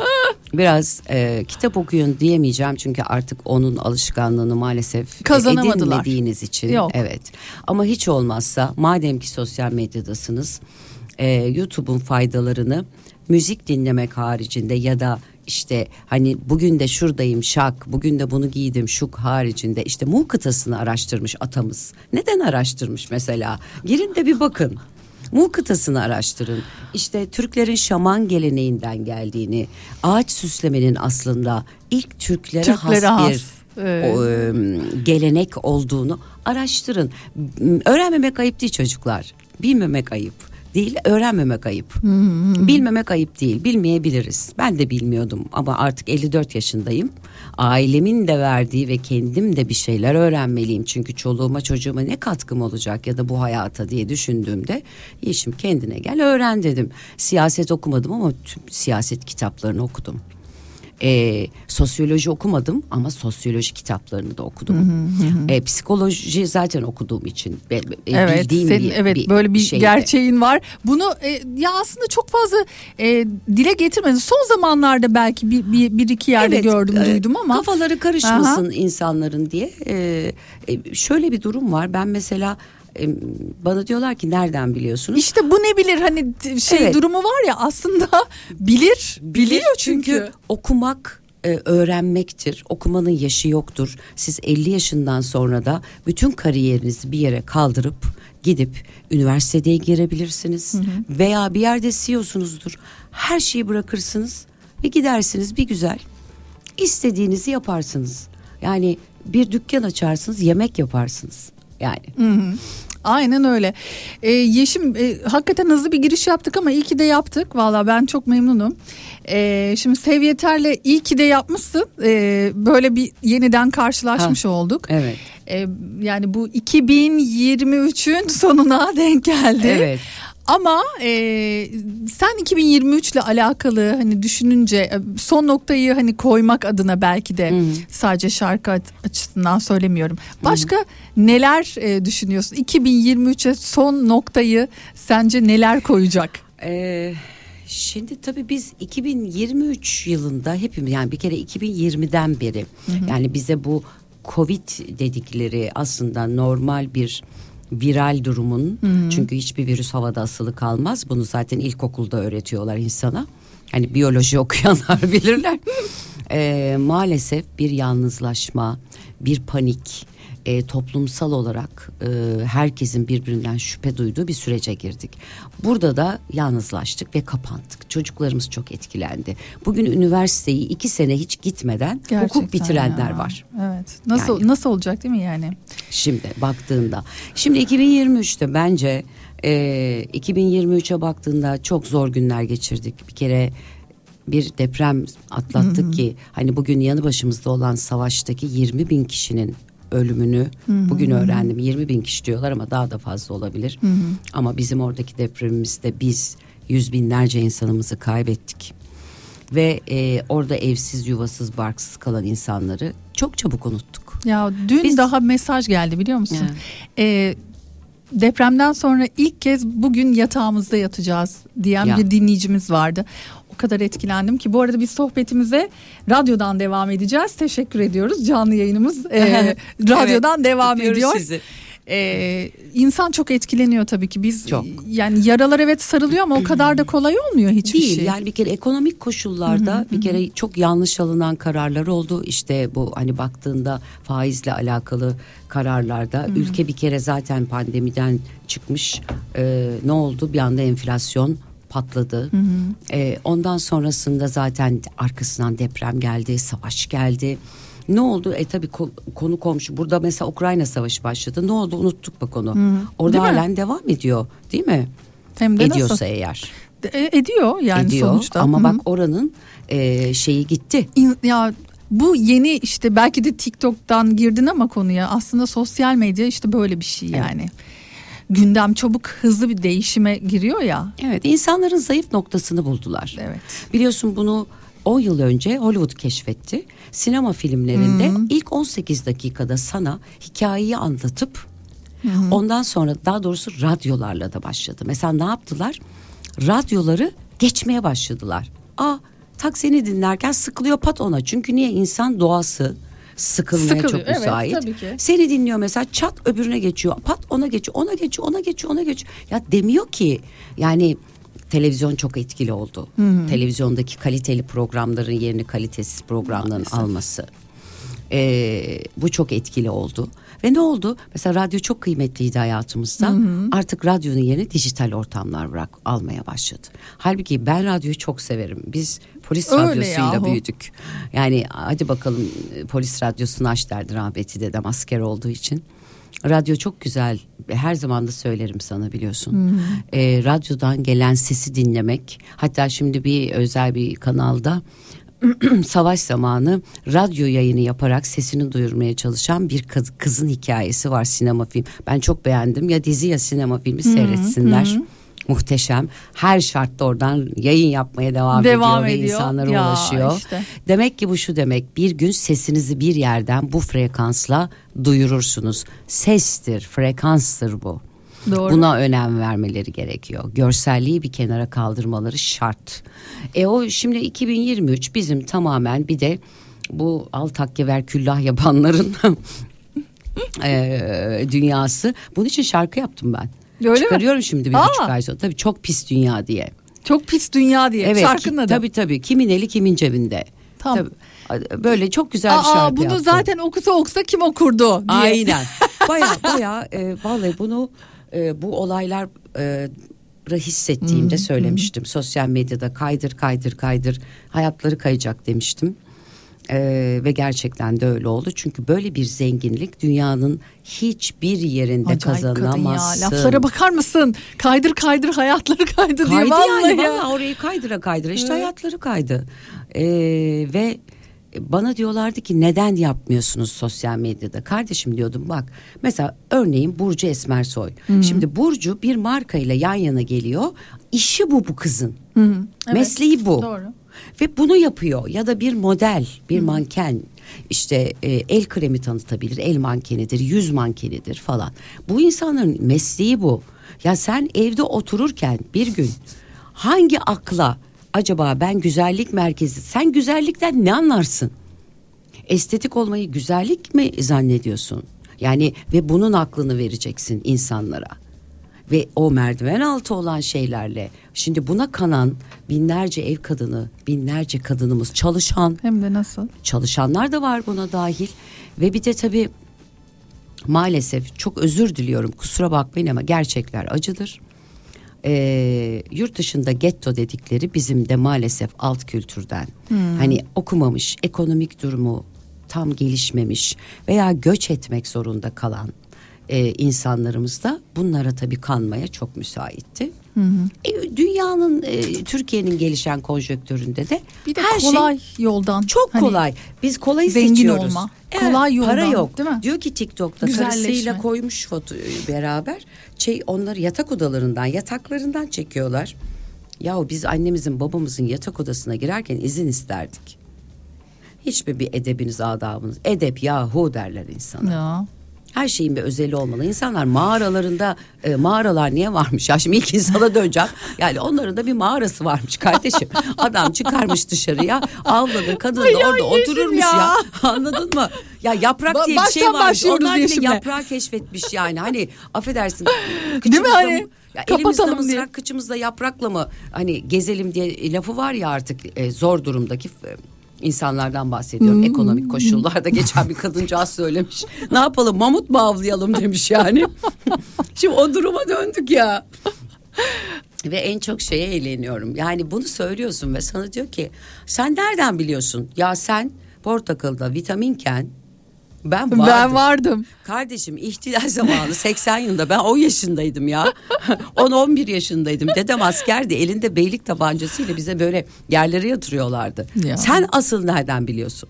Biraz e, kitap okuyun diyemeyeceğim çünkü artık onun alışkanlığını maalesef Kazanamadılar. edinmediğiniz için. Yok. Evet. Ama hiç olmazsa madem ki sosyal medyadasınız e, YouTube'un faydalarını müzik dinlemek haricinde ya da işte hani bugün de şuradayım şak bugün de bunu giydim şuk haricinde işte Mu kıtasını araştırmış atamız. Neden araştırmış mesela? Girin de bir bakın. Mu kıtasını araştırın. İşte Türklerin şaman geleneğinden geldiğini, ağaç süslemenin aslında ilk Türklere, Türklere has has, bir evet. o, gelenek olduğunu araştırın. Öğrenmemek ayıp değil çocuklar. Bilmemek ayıp değil, öğrenmemek ayıp. Bilmemek ayıp değil, bilmeyebiliriz. Ben de bilmiyordum ama artık 54 yaşındayım. Ailemin de verdiği ve kendim de bir şeyler öğrenmeliyim. Çünkü çoluğuma çocuğuma ne katkım olacak ya da bu hayata diye düşündüğümde Yeşim kendine gel öğren dedim. Siyaset okumadım ama tüm siyaset kitaplarını okudum. Ee, sosyoloji okumadım ama sosyoloji kitaplarını da okudum. Ee, psikoloji zaten okuduğum için be- Evet, bildiğim senin bir, evet böyle bir şeydi. gerçeğin var. Bunu e, ya aslında çok fazla e, dile getirmedin. Son zamanlarda belki bir, bir, bir iki yerde Evet, gördüm, e, duydum ama. kafaları karışmasın insanların diye e, e, şöyle bir durum var. Ben mesela e, bana diyorlar ki nereden biliyorsunuz? İşte bu ne bilir hani şey Evet. durumu var ya aslında bilir, biliyor çünkü. okumak e, öğrenmektir. Okumanın yaşı yoktur. Siz 50 yaşından sonra da bütün kariyerinizi bir yere kaldırıp gidip üniversiteye girebilirsiniz. Veya bir yerde CEO'sunuzdur. Her şeyi bırakırsınız ve gidersiniz bir güzel. istediğinizi yaparsınız. Yani bir dükkan açarsınız, yemek yaparsınız. Yani Aynen öyle. Ee, Yeşim e, hakikaten hızlı bir giriş yaptık ama iyi ki de yaptık. Valla ben çok memnunum. Ee, şimdi Sev Yeter'le iyi ki de yapmışsın. Ee, böyle bir yeniden karşılaşmış olduk. evet. Ee, yani bu 2023'ün sonuna denk geldi. Evet. Ama e, sen 2023 ile alakalı hani düşününce e, son noktayı hani koymak adına belki de sadece şarkı açısından söylemiyorum. Başka neler e, düşünüyorsun? 2023'e son noktayı sence neler koyacak? Ee, şimdi tabii biz 2023 yılında hepimiz yani bir kere 2020'den beri yani bize bu Covid dedikleri aslında normal bir viral durumun çünkü hiçbir virüs havada asılı kalmaz. Bunu zaten ilkokulda öğretiyorlar insana. Hani biyoloji okuyanlar bilirler. Ee, maalesef bir yalnızlaşma, bir panik, e, toplumsal olarak e, herkesin birbirinden şüphe duyduğu bir sürece girdik. Burada da yalnızlaştık ve kapandık. Çocuklarımız çok etkilendi. Bugün üniversiteyi iki sene hiç gitmeden hukuk Gerçekten bitirenler ya. var. Evet. Nasıl Yani. nasıl olacak değil mi yani? Şimdi baktığında. Şimdi 2023'te bence e, 2023'e baktığında çok zor günler geçirdik. Bir kere bir deprem atlattık ki hani bugün yanı başımızda olan savaştaki 20 bin kişinin ölümünü bugün öğrendim. 20 bin kişi diyorlar ama daha da fazla olabilir. Ama bizim oradaki depremimizde biz yüz binlerce insanımızı kaybettik. Ve e, orada evsiz, yuvasız, barksız kalan insanları çok çabuk unuttuk. Ya dün Biz- daha mesaj geldi biliyor musun? Ya. Ee, depremden sonra ilk kez bugün yatağımızda yatacağız diyen Ya. bir dinleyicimiz vardı. Kadar etkilendim ki bu arada biz sohbetimize radyodan devam edeceğiz. Teşekkür ediyoruz. Canlı yayınımız e, radyodan devam öpüyoruz ediyor. sizi. Ee, insan çok etkileniyor tabii ki. Biz Çok. yani yaralar evet sarılıyor ama o kadar da kolay olmuyor hiçbir Değil şey. yani bir kere ekonomik koşullarda bir kere çok yanlış alınan kararlar oldu. İşte bu hani baktığında faizle alakalı kararlarda ülke bir kere zaten pandemiden çıkmış. Ee, ne oldu? Bir anda enflasyon patladı. Ee, ondan sonrasında zaten arkasından deprem geldi, savaş geldi. Ne oldu? E tabii ko- konu komşu. Burada mesela Ukrayna savaşı başladı. Ne oldu? Unuttuk bak onu. Orada Değil mi? halen devam ediyor, değil mi? Hem de Ediyorsa nasıl? eğer E, ediyor yani ediyor sonuçta. ama Hı hı. bak oranın e, şeyi gitti. İn- ya bu yeni işte belki de TikTok'tan girdin ama konuya aslında sosyal medya işte böyle bir şey yani. Gündem çabuk hızlı bir değişime giriyor ya. Evet insanların zayıf noktasını buldular. Evet. Biliyorsun bunu 10 yıl önce Hollywood keşfetti. Sinema filmlerinde ilk 18 dakikada sana hikayeyi anlatıp ondan sonra daha doğrusu radyolarla da başladı. Mesela ne yaptılar? Radyoları geçmeye başladılar. Aa taksini dinlerken sıkılıyor pat ona. Çünkü niye insan doğası sıkılmaya Sıkılıyor, çok evet, müsait. tabii ki. Seni dinliyor mesela çat öbürüne geçiyor. Pat ona geçiyor, ona geçiyor, ona geçiyor, ona geçiyor. Ya demiyor ki yani televizyon çok etkili oldu. Televizyondaki kaliteli programların yerini kalitesiz programların alması. Ee, bu çok etkili oldu. Ve ne oldu? Mesela radyo çok kıymetliydi hayatımızda. Artık radyonun yerini dijital ortamlar bırak almaya başladı. Halbuki ben radyoyu çok severim. Biz polis Öyle radyosuyla yahu. büyüdük. Yani hadi bakalım e, polis radyosunu aç derdi rahmetli dedem asker olduğu için. Radyo çok güzel. Her zaman da söylerim sana biliyorsun. Ee, radyodan gelen sesi dinlemek. Hatta şimdi bir özel bir kanalda savaş zamanı radyo yayını yaparak sesini duyurmaya çalışan bir kız, kızın hikayesi var sinema film. Ben çok beğendim. Ya dizi ya sinema filmi seyretsinler. Muhteşem. Her şartta oradan yayın yapmaya devam, Devam ediyor, ve ediyor. insanlara Ya ulaşıyor. işte. Demek ki bu şu demek. Bir gün sesinizi bir yerden bu frekansla duyurursunuz. Sestir, frekanstır bu. Doğru. Buna önem vermeleri gerekiyor. Görselliği bir kenara kaldırmaları şart. E o şimdi 2023 bizim tamamen bir de bu al takke ver küllah yapanların e, dünyası. Bunun için şarkı yaptım ben. Öyle mi? Çıkarıyorum şimdi bir Aa! buçuk ay sonra. Tabii çok pis dünya diye. Çok pis dünya diye Evet, şarkının adı. Tabii tabii. Kimin eli kimin cebinde. Tamam. Tabii. Böyle çok güzel bir Aa, şarkı bunu yaptım. zaten okusa okusa kim okurdu diye. Aynen. Baya baya e, vallahi bunu e, bu olaylar e, hissettiğimde söylemiştim. Sosyal medyada kaydır kaydır kaydır hayatları kayacak demiştim. E, ve gerçekten de öyle oldu. Çünkü böyle bir zenginlik dünyanın hiçbir yerinde Acayip kadın ya. kazanamazsın. Laflara bakar mısın? Kaydır kaydır hayatları kaydı diye. Kaydı Vallahi yani ya. vallahi orayı kaydıra kaydıra işte hayatları kaydı. Ee, ve bana diyorlardı ki neden yapmıyorsunuz sosyal medyada? Kardeşim diyordum bak mesela örneğin Burcu Esmersoy. Şimdi Burcu bir markayla yan yana geliyor. İşi bu bu kızın. Mesleği bu. Doğru. Ve bunu yapıyor ya da bir model, bir manken işte e, el kremi tanıtabilir, el mankenidir, yüz mankenidir falan. Bu insanların mesleği bu. Ya sen evde otururken bir gün hangi akla acaba ben güzellik merkezi, sen güzellikten ne anlarsın? Estetik olmayı güzellik mi zannediyorsun? Yani ve bunun aklını vereceksin insanlara. ve o merdiven altı olan şeylerle şimdi buna kanan binlerce ev kadını, binlerce kadınımız çalışan Hem de nasıl? çalışanlar da var buna dahil ve bir de tabii maalesef çok özür diliyorum kusura bakmayın ama gerçekler acıdır. Ee, yurt dışında getto dedikleri bizim de maalesef alt kültürden hani okumamış ekonomik durumu tam gelişmemiş veya göç etmek zorunda kalan e, insanlarımız da bunlara tabii kanmaya çok müsaitti. E, dünyanın e, Türkiye'nin gelişen konjonktüründe de Bir de her şey kolay yoldan. çok Hani kolay. Biz kolayı zengin seçiyoruz. olma. Evet, Kolay yoldan, Para yok. değil mi? Diyor ki TikTok'ta karısıyla koymuş foto beraber. Şey onları yatak odalarından, yataklarından çekiyorlar. Yahu biz annemizin babamızın yatak odasına girerken izin isterdik. Hiçbir bir edebiniz, adabınız. Edep yahu derler insana. Ya. Her şeyin bir özeli olmalı. İnsanlar mağaralarında e, mağaralar niye varmış? Ya şimdi ilk insana döneceğim. Yani onların da bir mağarası varmış kardeşim. Adam çıkarmış dışarıya avladı kadın da orada otururmuş ya. ya. Anladın mı? Ya yaprak Ba- diye bir şey varmış. Onlar bile yeşimle. yaprağı keşfetmiş yani. Hani affedersin. Değil mi hani? Ya elimizde Kapatalım mızrak diye. kıçımızda yaprakla mı hani gezelim diye lafı var ya artık e, zor durumdaki e, insanlardan bahsediyorum. Hmm. Ekonomik koşullarda geçen bir kadıncağız söylemiş. Ne yapalım mamut mu avlayalım demiş yani. Şimdi o duruma döndük ya. Ve en çok şeye eğleniyorum. Yani bunu söylüyorsun ve sana diyor ki sen nereden biliyorsun? Ya sen portakalda vitaminken ben vardım. Ben vardım. Kardeşim ihtilal zamanı 80 yılında ben 10 yaşındaydım ya. 10-11 yaşındaydım. Dedem askerdi elinde beylik tabancasıyla bize böyle yerlere yatırıyorlardı. Ya. Sen asıl nereden biliyorsun?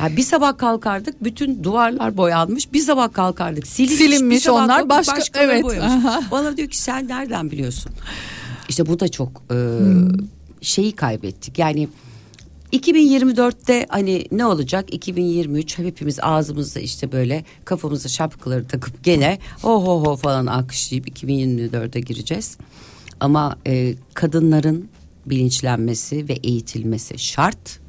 Ya bir sabah kalkardık bütün duvarlar boyanmış. Bir sabah kalkardık silinmiş. Silinmiş bir onlar, başka- evet, boyamış. aha. Bana diyor ki sen nereden biliyorsun? İşte bu da çok e, şeyi kaybettik. Yani 2024'te hani ne olacak? 2023 hepimiz ağzımızda işte böyle kafamıza şapkaları takıp gene ho ho ho falan alkışlayıp 2024'e gireceğiz. Ama e, kadınların bilinçlenmesi ve eğitilmesi şart.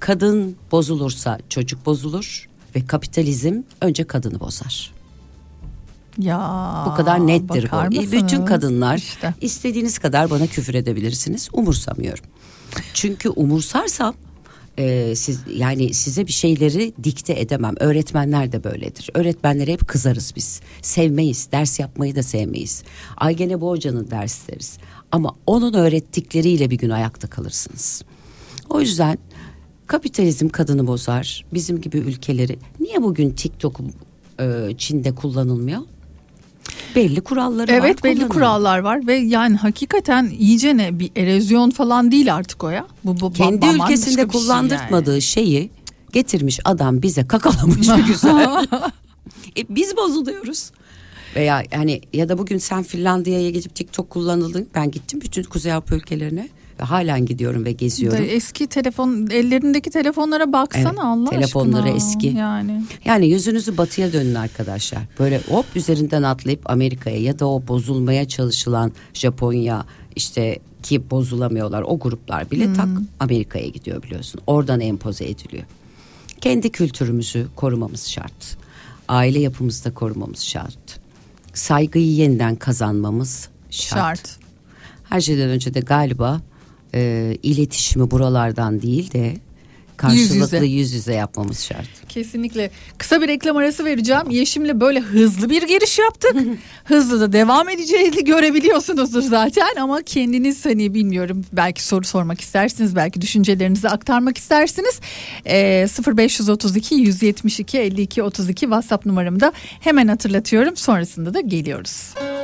Kadın bozulursa çocuk bozulur ve kapitalizm önce kadını bozar. Ya. Bu kadar nettir bu. E, mısınız? Bütün kadınlar İşte. istediğiniz kadar bana küfür edebilirsiniz. Umursamıyorum. Çünkü umursarsam e, siz yani size bir şeyleri dikte edemem. Öğretmenler de böyledir. Öğretmenlere hep kızarız biz. Sevmeyiz. Ders yapmayı da sevmeyiz. Aygene Borca'nın dersleriz. Ama onun öğrettikleriyle bir gün ayakta kalırsınız. O yüzden kapitalizm kadını bozar. Bizim gibi ülkeleri. Niye bugün TikTok e, Çin'de kullanılmıyor? Belli kuralları var. Evet belli kurallar var ve yani hakikaten iyice ne bir erozyon falan değil artık o ya. Bu, bu Kendi ülkesinde şey kullandırtmadığı şeyi getirmiş adam bize kakalamış güzel. e, biz bozuluyoruz. Veya yani ya da bugün sen Finlandiya'ya gidip TikTok kullanıldın. Ben gittim bütün Kuzey Avrupa ülkelerine. Ve halen gidiyorum ve geziyorum. Eski telefon ellerindeki telefonlara baksana Evet, Allah telefonları aşkına. eski. Yani. Yani yüzünüzü batıya dönün arkadaşlar. Böyle hop üzerinden atlayıp Amerika'ya ya da o bozulmaya çalışılan Japonya işte ki bozulamıyorlar o gruplar bile tak Amerika'ya gidiyor biliyorsun. Oradan empoze ediliyor. Kendi kültürümüzü korumamız şart. Aile yapımızı da korumamız şart. Saygıyı yeniden kazanmamız şart. Şart. Her şeyden önce de galiba e, iletişimi buralardan değil de karşılıklı Yüz yüze. yüz yüze yapmamız şart. Kesinlikle. Kısa bir reklam arası vereceğim. Yeşim'le böyle hızlı bir giriş yaptık. hızlı da devam edeceğini görebiliyorsunuzdur zaten ama kendiniz hani bilmiyorum belki soru sormak istersiniz belki düşüncelerinizi aktarmak istersiniz. Ee, 0532 172 52 32 WhatsApp numaramı da hemen hatırlatıyorum. Sonrasında da geliyoruz. ve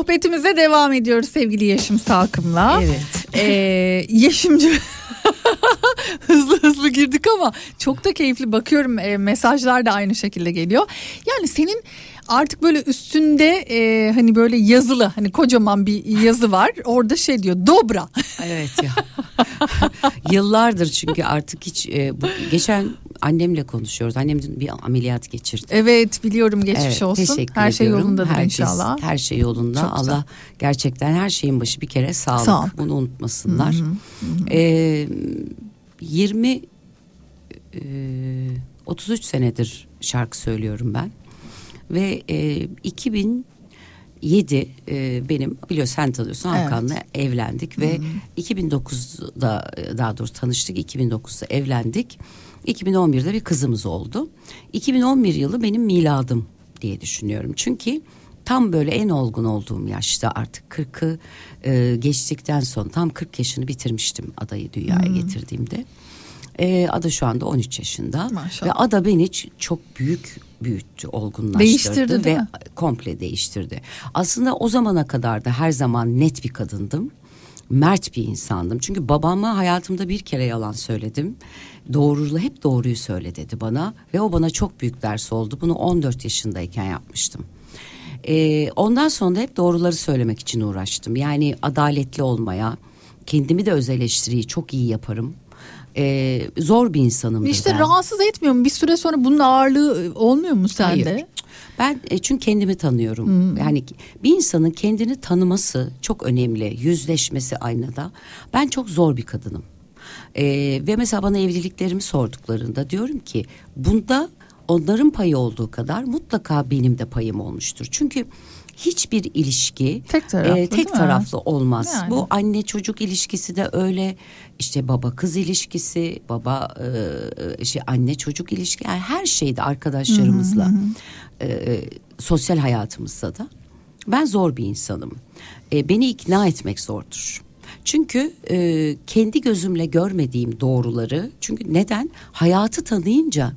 Sohbetimize devam ediyoruz sevgili Yeşim Salkım'la. Evet. Ee, Yeşimci hızlı hızlı girdik ama çok da keyifli bakıyorum e, mesajlar da aynı şekilde geliyor. Yani senin artık böyle üstünde e, hani böyle yazılı hani kocaman bir yazı var orada şey diyor dobra. Evet ya. Yıllardır çünkü artık hiç e, bu, geçen annemle konuşuyoruz. Annem dün bir ameliyat geçirdi. Evet biliyorum geçmiş Evet, olsun. teşekkür Her şey ediyorum. yolundadır Herkes- inşallah. Her şey yolunda. Çok güzel. Allah gerçekten her şeyin başı bir kere sağlık. Sağlık. Bunu unutmasınlar. Ee, 20 e, 33 senedir şarkı söylüyorum ben. Ve e, 2000 2007 e, benim biliyorsun sen tanıyorsun Evet. Hakan'la evlendik ve 2009'da e, daha doğrusu tanıştık 2009'da evlendik. 2011'de bir kızımız oldu. 2011 yılı benim miladım diye düşünüyorum. Çünkü tam böyle en olgun olduğum yaşta artık 40'ı e, geçtikten sonra tam 40 yaşını bitirmiştim adayı dünyaya getirdiğimde. E, ada şu anda 13 yaşında Maşallah. ve ada beni çok büyük büyüttü, olgunlaştırdı Değiştirdi, ve komple değiştirdi. Aslında o zamana kadar da her zaman net bir kadındım. Mert bir insandım. Çünkü babama hayatımda bir kere yalan söyledim. Doğrulu hep doğruyu söyle dedi bana ve o bana çok büyük ders oldu. Bunu 14 yaşındayken yapmıştım. Ee, ondan sonra da hep doğruları söylemek için uğraştım. Yani adaletli olmaya, kendimi de öz eleştiriyi çok iyi yaparım. Ee, zor bir insanımdır İşte ben. rahatsız etmiyor mu? Bir süre sonra bunun ağırlığı e, olmuyor mu sende? Hayır. Ben e, çünkü kendimi tanıyorum. Yani bir insanın kendini tanıması çok önemli. Yüzleşmesi aynada. Ben çok zor bir kadınım. E, ve mesela bana evliliklerimi sorduklarında diyorum ki bunda onların payı olduğu kadar mutlaka benim de payım olmuştur. Çünkü hiçbir ilişki Tek taraflı, e, tek mi? taraflı olmaz. Yani. Bu anne çocuk ilişkisi de öyle. İşte baba kız ilişkisi, baba e, şey anne çocuk ilişki yani her şeyde arkadaşlarımızla e, sosyal hayatımızda da ben zor bir insanım. E, beni ikna etmek zordur. Çünkü e, kendi gözümle görmediğim doğruları çünkü neden hayatı tanıyınca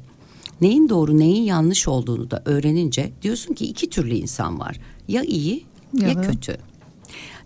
neyin doğru neyin yanlış olduğunu da öğrenince diyorsun ki iki türlü insan var. Ya iyi ya, Ya kötü.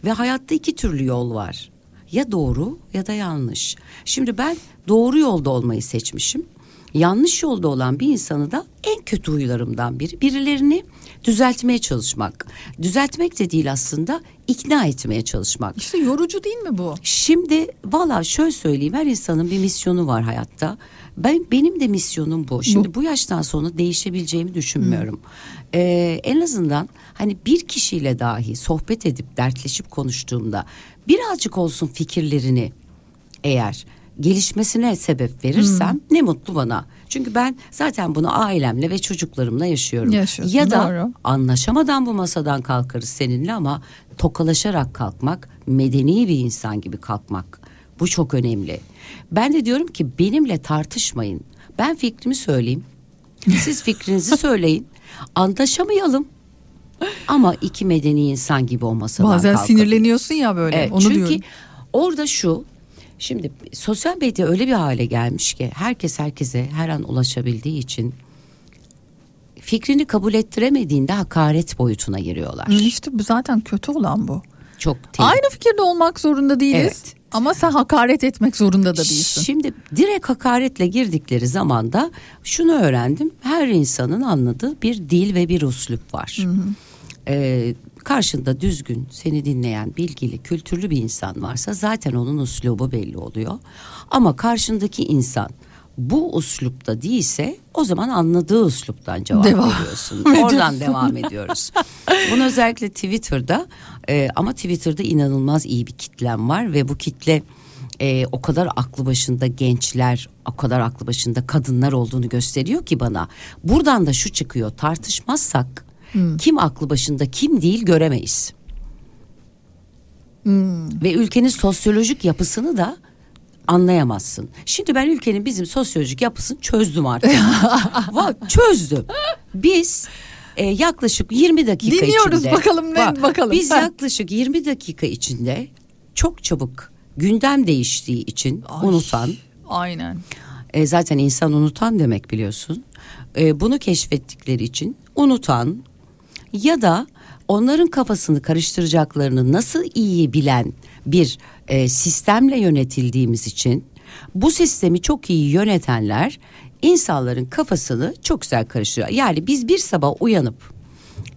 Ve hayatta iki türlü yol var. Ya doğru ya da yanlış. Şimdi ben doğru yolda olmayı seçmişim. Yanlış yolda olan bir insanı da en kötü huylarımdan biri. Birilerini düzeltmeye çalışmak. Düzeltmek de değil aslında ikna etmeye çalışmak. İşte yorucu değil mi bu? Şimdi valla şöyle söyleyeyim her insanın bir misyonu var hayatta. Ben benim de misyonum bu. Şimdi bu, yaştan sonra değişebileceğimi düşünmüyorum. Ee, en azından hani bir kişiyle dahi sohbet edip dertleşip konuştuğumda birazcık olsun fikirlerini eğer gelişmesine sebep verirsem ne mutlu bana. Çünkü ben zaten bunu ailemle ve çocuklarımla yaşıyorum. Yaşıyorsun, ya da doğru. anlaşamadan bu masadan kalkarız seninle ama tokalaşarak kalkmak, medeni bir insan gibi kalkmak. Bu çok önemli. Ben de diyorum ki benimle tartışmayın. Ben fikrimi söyleyeyim. Siz fikrinizi söyleyin. Anlaşamayalım. Ama iki medeni insan gibi o masadan Bazen kalkalım. sinirleniyorsun ya böyle. Evet, Onu çünkü diyorum. orada şu şimdi sosyal medya öyle bir hale gelmiş ki herkes herkese her an ulaşabildiği için fikrini kabul ettiremediğinde hakaret boyutuna giriyorlar. İşte bu zaten kötü olan bu. Çok tehlikeli. Aynı fikirde olmak zorunda değiliz. Evet. Ama sen hakaret etmek zorunda da değilsin. Şimdi direkt hakaretle girdikleri zaman da şunu öğrendim. Her insanın anladığı bir dil ve bir uslup var. Ee, karşında düzgün, seni dinleyen, bilgili, kültürlü bir insan varsa zaten onun uslubu belli oluyor. Ama karşındaki insan bu uslupta değilse o zaman anladığı usluptan cevap Devam veriyorsun. Oradan devam ediyoruz. Bunu özellikle Twitter'da e, ama Twitter'da inanılmaz iyi bir kitlem var ve bu kitle e, o kadar aklı başında gençler, o kadar aklı başında kadınlar olduğunu gösteriyor ki bana. Buradan da şu çıkıyor tartışmazsak kim aklı başında kim değil göremeyiz. Ve ülkenin sosyolojik yapısını da anlayamazsın. Şimdi ben ülkenin bizim sosyolojik yapısını çözdüm artık. Çözdüm. Biz e, yaklaşık 20 dakika Dinliyoruz içinde. bakalım ne- bakalım. Biz Ha. yaklaşık 20 dakika içinde çok çabuk gündem değiştiği için Ay, unutan Aynen. e, zaten insan unutan demek biliyorsun. E, bunu keşfettikleri için unutan ya da onların kafasını karıştıracaklarını nasıl iyi bilen bir e, sistemle yönetildiğimiz için bu sistemi çok iyi yönetenler insanların kafasını çok güzel karıştırıyor. Yani biz bir sabah uyanıp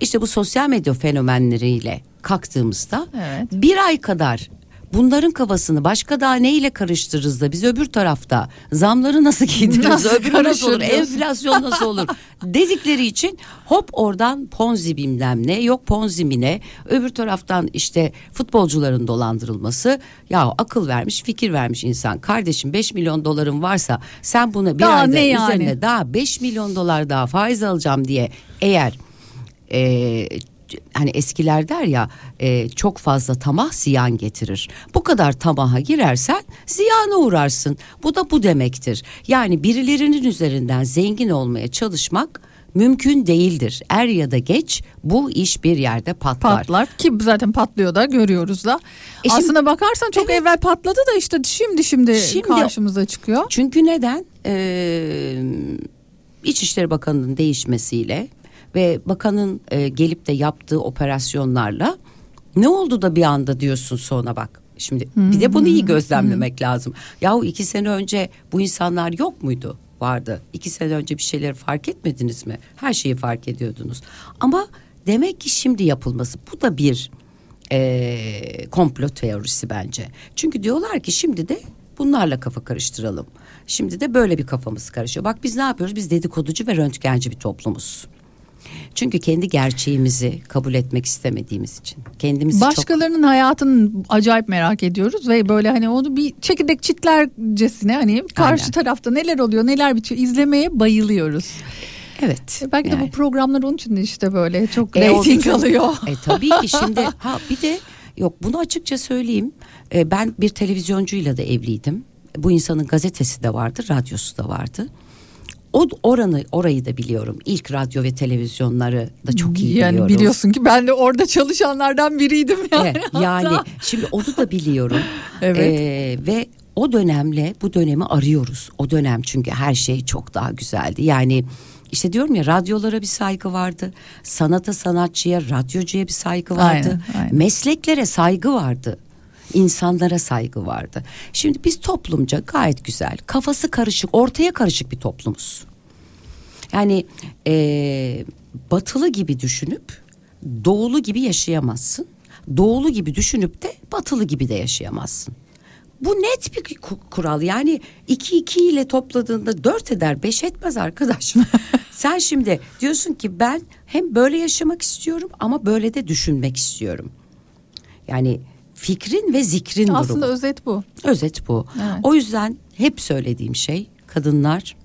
işte bu sosyal medya fenomenleriyle kalktığımızda Evet. bir ay kadar bunların kafasını başka daha neyle karıştırırız da biz öbür tarafta zamları nasıl giydiririz Nasıl öbürü nasıl olur enflasyon nasıl olur? Dedikleri için hop oradan ponzi bilmem ne yok ponzi mi ne öbür taraftan işte futbolcuların dolandırılması. Ya akıl vermiş fikir vermiş insan. Kardeşim 5 milyon doların varsa sen buna bir Daha ayda yani? üzerine daha 5 milyon dolar daha faiz alacağım diye eğer e, hani eskiler der ya e, çok fazla tamah ziyan getirir. Bu kadar tamaha girersen ziyana uğrarsın. Bu da bu demektir. Yani birilerinin üzerinden zengin olmaya çalışmak mümkün değildir. Er ya da geç bu iş bir yerde patlar. Patlar ki zaten patlıyor da görüyoruz da. E şimdi- Aslına bakarsan çok evvel patladı da işte şimdi şimdi, Şimdi- karşımıza çıkıyor. Çünkü neden? Ee, İçişleri Bakanı'nın değişmesiyle ve bakanın e, gelip de yaptığı operasyonlarla ne oldu da bir anda diyorsun sonra bak. Şimdi bir de bunu iyi gözlemlemek lazım. Yahu iki sene önce bu insanlar yok muydu? Vardı. İki sene önce bir şeyleri fark etmediniz mi? Her şeyi fark ediyordunuz. Ama demek ki şimdi yapılması bu da bir e, komplo teorisi bence. Çünkü diyorlar ki şimdi de bunlarla kafa karıştıralım. Şimdi de böyle bir kafamız karışıyor. Bak biz ne yapıyoruz? Biz dedikoducu ve röntgenci bir toplumuz. Çünkü kendi gerçeğimizi kabul etmek istemediğimiz için. Kendimizi çok Başkalarının hayatını acayip merak ediyoruz ve böyle hani onu bir çekirdek çitlercesine hani karşı Aynen. tarafta neler oluyor neler bitiyor izlemeye bayılıyoruz. evet. E Belki de yani. bu programlar onun için de işte böyle çok E, reyting o- alıyor. E tabii ki şimdi ha bir de yok bunu açıkça söyleyeyim. E, ben bir televizyoncuyla da evliydim. Bu insanın gazetesi de vardı, radyosu da vardı. O oranı orayı da biliyorum. İlk radyo ve televizyonları da çok iyi yani biliyorum. biliyorsun ki ben de orada çalışanlardan biriydim yani. Evet, hatta. yani şimdi onu da biliyorum. Evet. Ee, ve o dönemle bu dönemi arıyoruz. O dönem çünkü her şey çok daha güzeldi. Yani işte diyorum ya radyolara bir saygı vardı. Sanata sanatçıya, radyocuya bir saygı vardı. Aynen, aynen. Mesleklere saygı vardı. İnsanlara saygı vardı. Şimdi biz toplumca gayet güzel, kafası karışık, ortaya karışık bir toplumuz. Yani eee, batılı gibi düşünüp doğulu gibi yaşayamazsın. Doğulu gibi düşünüp de batılı gibi de yaşayamazsın. Bu net bir ku- kural yani iki iki ile topladığında dört eder beş etmez arkadaş. Sen şimdi diyorsun ki ben hem böyle yaşamak istiyorum ama böyle de düşünmek istiyorum. Yani fikrin ve zikrin durumu. Aslında özet bu. Özet bu. Evet. O yüzden hep söylediğim şey kadınlar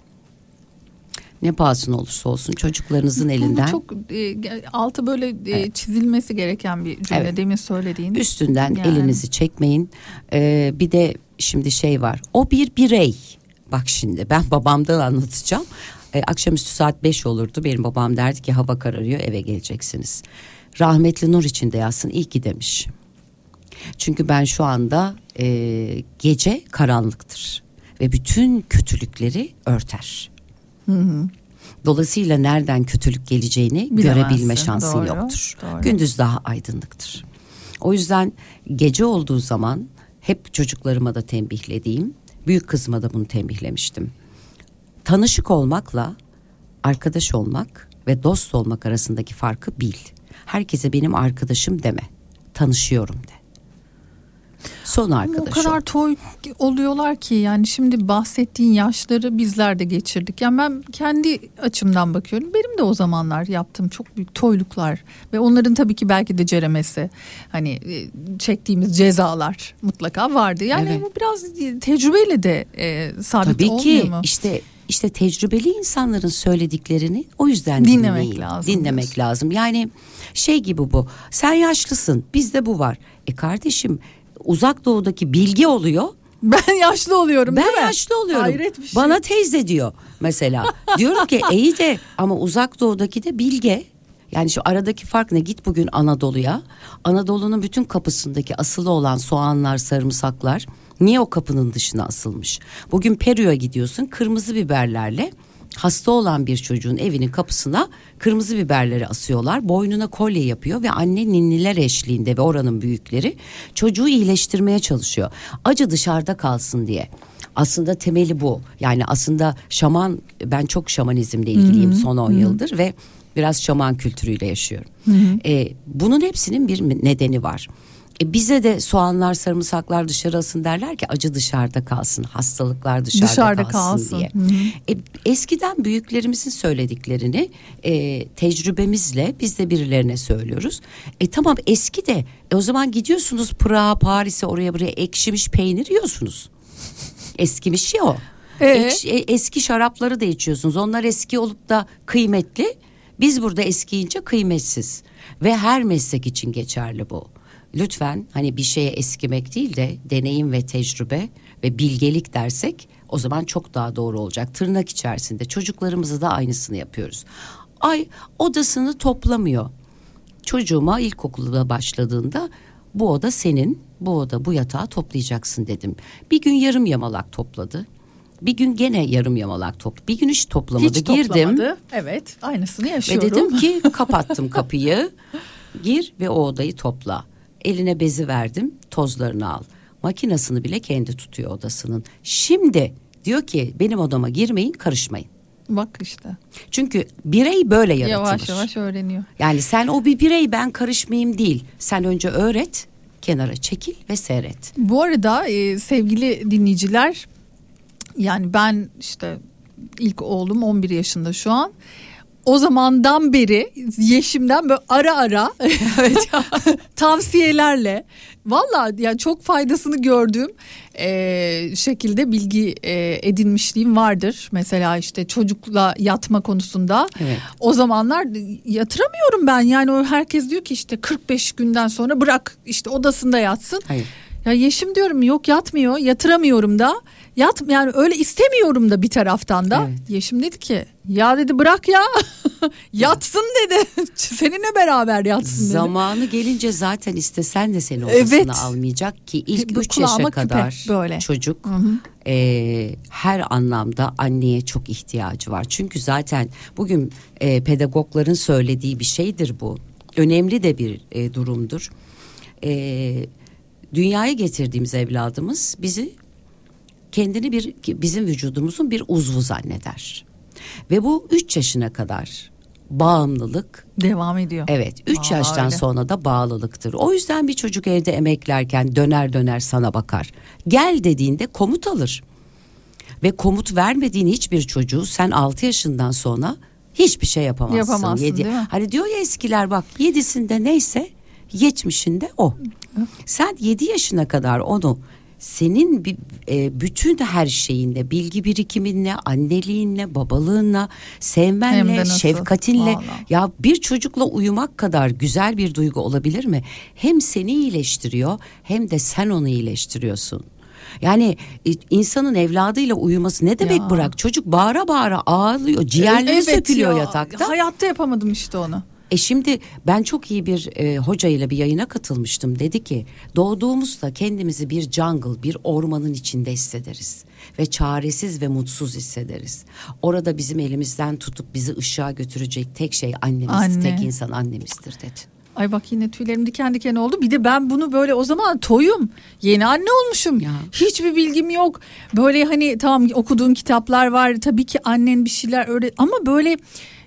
ne pahasına olursa olsun çocuklarınızın Bu elinden çok e, altı böyle e, çizilmesi gereken bir cümle Evet. demin söylediğin. üstünden Yani. elinizi çekmeyin. Ee, bir de şimdi şey var. O bir birey. Bak şimdi ben babamdan anlatacağım. Ee, akşamüstü saat 5 olurdu. Benim babam derdi ki hava kararıyor eve geleceksiniz. Rahmetli Nur için de yazsın iyi ki demiş. Çünkü ben şu anda e, gece karanlıktır ve bütün kötülükleri örter. Dolayısıyla nereden kötülük geleceğini Bilemezsin, görebilme şansın doğru, yoktur. doğru. Gündüz daha aydınlıktır. O yüzden gece olduğu zaman hep çocuklarıma da tembihlediğim, büyük kızıma da bunu tembihlemiştim. Tanışık olmakla arkadaş olmak ve dost olmak arasındaki farkı bil. Herkese benim arkadaşım deme. Tanışıyorum de. Son Ama o kadar toy oluyorlar ki yani şimdi bahsettiğin yaşları bizler de geçirdik. Yani ben kendi açımdan bakıyorum. Benim de o zamanlar yaptığım çok büyük toyluklar ve onların tabii ki belki de ceremesi hani e, çektiğimiz cezalar mutlaka vardı. Yani Evet. bu biraz tecrübeyle de e, sabit Tabii olmuyor ki mu? işte işte tecrübeli insanların söylediklerini o yüzden Dinlemek dinleyin, lazım Dinlemek diyorsun. lazım. Yani şey gibi bu. Sen yaşlısın. Bizde bu var. E kardeşim uzak doğudaki bilgi oluyor. Ben yaşlı oluyorum değil Ben mi? yaşlı oluyorum. Hayret bir şey. Bana teyze diyor mesela. Diyorum ki iyi de ama uzak doğudaki de bilge. Yani şu aradaki fark ne? Git bugün Anadolu'ya. Anadolu'nun bütün kapısındaki asılı olan soğanlar, sarımsaklar niye o kapının dışına asılmış? Bugün Peru'ya gidiyorsun kırmızı biberlerle hasta olan bir çocuğun evinin kapısına kırmızı biberleri asıyorlar. Boynuna kolye yapıyor ve anne ninniler eşliğinde ve oranın büyükleri çocuğu iyileştirmeye çalışıyor. Acı dışarıda kalsın diye. Aslında temeli bu. Yani aslında şaman ben çok şamanizmle ilgiliyim son 10 yıldır ve biraz şaman kültürüyle yaşıyorum. Ee, bunun hepsinin bir nedeni var. E bize de soğanlar, sarımsaklar dışarı asın derler ki acı dışarıda kalsın, hastalıklar dışarıda, Dışarıda kalsın, kalsın. diye. E, eskiden büyüklerimizin söylediklerini e, tecrübemizle biz de birilerine söylüyoruz. E tamam eski de e, o zaman gidiyorsunuz Prag'a, Paris'e oraya buraya ekşimiş peynir yiyorsunuz. Eskimiş ya o. Ee? Ekş- e, eski şarapları da içiyorsunuz. Onlar eski olup da kıymetli. Biz burada eskiyince kıymetsiz. Ve her meslek için geçerli bu. Lütfen hani bir şeye eskimek değil de deneyim ve tecrübe ve bilgelik dersek o zaman çok daha doğru olacak. Tırnak içerisinde çocuklarımızı da aynısını yapıyoruz. Ay odasını toplamıyor. Çocuğuma ilkokulda başladığında bu oda senin, bu oda bu yatağı toplayacaksın dedim. Bir gün yarım yamalak topladı. Bir gün gene yarım yamalak top. Bir gün hiç toplamadı. Hiç Girdim toplamadı. Evet aynısını ve yaşıyorum. dedim ki kapattım kapıyı. Gir ve o odayı topla. Eline bezi verdim. Tozlarını al. Makinasını bile kendi tutuyor odasının. Şimdi diyor ki benim odama girmeyin, karışmayın. Bak işte Çünkü birey böyle yaratılır. yavaş yavaş öğreniyor. Yani sen o bir birey ben karışmayayım değil. Sen önce öğret, kenara çekil ve seyret. Bu arada e, sevgili dinleyiciler yani ben işte ilk oğlum 11 yaşında şu an. O zamandan beri Yeşim'den böyle ara ara tavsiyelerle valla yani çok faydasını gördüğüm e, şekilde bilgi e, edinmişliğim vardır. Mesela işte çocukla yatma konusunda Evet. o zamanlar yatıramıyorum ben yani o herkes diyor ki işte 45 günden sonra bırak işte odasında yatsın. Hayır. Ya Yeşim diyorum yok yatmıyor yatıramıyorum da yat yani öyle istemiyorum da bir taraftan da. Evet. Yeşim dedi ki ya dedi bırak ya yatsın dedi seninle beraber yatsın dedi. Zamanı gelince zaten istesen de seni odasına Evet. almayacak ki ilk Bu 3 yaşa kadar böyle. çocuk e, her anlamda anneye çok ihtiyacı var. Çünkü zaten bugün e, pedagogların söylediği bir şeydir bu. Önemli de bir e, durumdur. E, dünyaya getirdiğimiz evladımız bizi kendini bir bizim vücudumuzun bir uzvu zanneder. Ve bu 3 yaşına kadar bağımlılık Devam ediyor. Evet 3 Aa, yaştan öyle. sonra da bağlılıktır. O yüzden bir çocuk evde emeklerken döner döner sana bakar. Gel dediğinde komut alır. Ve komut vermediğin hiçbir çocuğu sen 6 yaşından sonra hiçbir şey yapamazsın. Yapamazsın, Yedi- değil mi? Hani diyor ya eskiler bak yedisinde neyse yetmişinde o. Sen 7 yaşına kadar onu senin bir, e, bütün her şeyinle, bilgi birikiminle, anneliğinle, babalığınla, sevmenle, şefkatinle Vallahi. ya bir çocukla uyumak kadar güzel bir duygu olabilir mi? Hem seni iyileştiriyor hem de sen onu iyileştiriyorsun. Yani e, insanın evladıyla uyuması ne demek Ya. bırak? Çocuk bağıra bağıra ağlıyor, ciğerleri Evet sökülüyor ya, yatakta. Hayatta yapamadım işte onu. E şimdi ben çok iyi bir e, hocayla bir yayına katılmıştım. Dedi ki doğduğumuzda kendimizi bir jungle, bir ormanın içinde hissederiz. Ve çaresiz ve mutsuz hissederiz. Orada bizim elimizden tutup bizi ışığa götürecek tek şey annemiz, Anne. tek insan annemizdir dedi. Ay bak yine tüylerim diken diken oldu. Bir de ben bunu böyle o zaman toyum. Yeni anne olmuşum. Ya. Hiçbir bilgim yok. Böyle hani tamam okuduğum kitaplar var. Tabii ki annen bir şeyler öğret ama böyle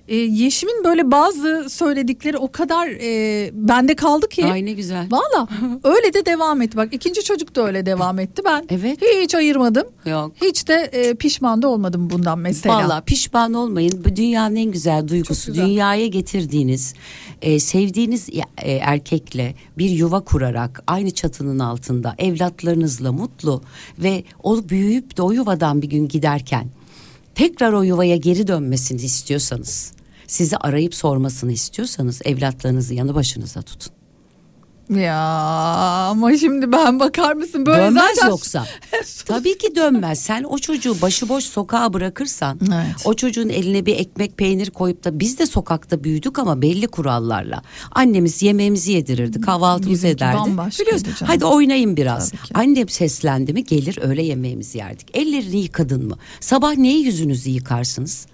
e, Yeşim'in böyle bazı söyledikleri o kadar e, bende kaldı ki. Ay ne güzel. Valla öyle de devam etti. Bak ikinci çocuk da öyle devam etti. Ben Evet. hiç ayırmadım. Yok. Hiç de e, pişman da olmadım bundan mesela. Valla pişman olmayın. Bu dünyanın en güzel duygusu. Güzel. Dünyaya getirdiğiniz, e, sevdiğiniz e, erkekle bir yuva kurarak aynı çatının altında evlatlarınızla mutlu ve o büyüyüp de o yuvadan bir gün giderken tekrar o yuvaya geri dönmesini istiyorsanız, sizi arayıp sormasını istiyorsanız evlatlarınızı yanı başınıza tutun. Ya ama şimdi ben bakar mısın böyle Dönmez zaten yoksa. Tabii ki dönmez. Sen o çocuğu başıboş sokağa bırakırsan Evet. o çocuğun eline bir ekmek peynir koyup da biz de sokakta büyüdük ama belli kurallarla. Annemiz yemeğimizi yedirirdi, kahvaltımızı Bizimki ederdi. Biliyorsun. Hadi oynayın biraz. Annem seslendi mi gelir öyle yemeğimizi yerdik. Ellerini yıkadın mı? Sabah neyi yüzünüzü yıkarsınız?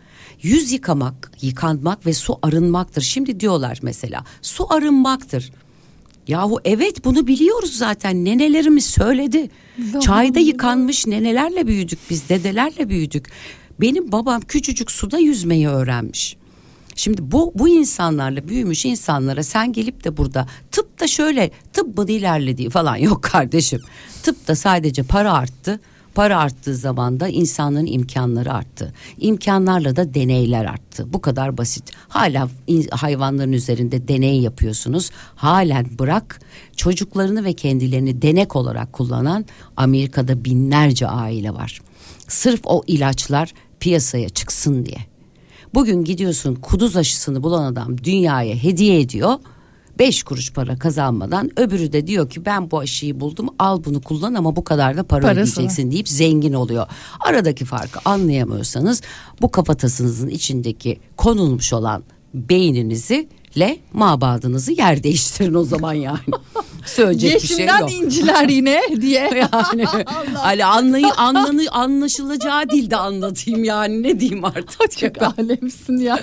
Yüz yıkamak, yıkanmak ve su arınmaktır. Şimdi diyorlar mesela su arınmaktır. Yahu evet bunu biliyoruz zaten nenelerimiz söyledi. Çayda yıkanmış nenelerle büyüdük biz dedelerle büyüdük. Benim babam küçücük suda yüzmeyi öğrenmiş. Şimdi bu bu insanlarla büyümüş insanlara sen gelip de burada tıp da şöyle tıbbın ilerlediği falan yok kardeşim. Tıp da sadece para arttı. Para arttığı zaman da insanların imkanları arttı. İmkanlarla da deneyler arttı. Bu kadar basit. Hala hayvanların üzerinde deney yapıyorsunuz. Halen bırak çocuklarını ve kendilerini denek olarak kullanan Amerika'da binlerce aile var. Sırf o ilaçlar piyasaya çıksın diye. Bugün gidiyorsun kuduz aşısını bulan adam dünyaya hediye ediyor. Beş kuruş para kazanmadan öbürü de diyor ki ben bu aşıyı buldum al bunu kullan ama bu kadar da para Parası ödeyeceksin deyip zengin oluyor. Aradaki farkı anlayamıyorsanız bu kafatasınızın içindeki konulmuş olan beyninizi le mabadınızı yer değiştirin o zaman yani. Söyleyecek bir şey Yeşimden yok. inciler yine diye. yani hani anlayı anlanı anlaşılacağı dilde anlatayım yani ne diyeyim artık. Çok alemsin ya.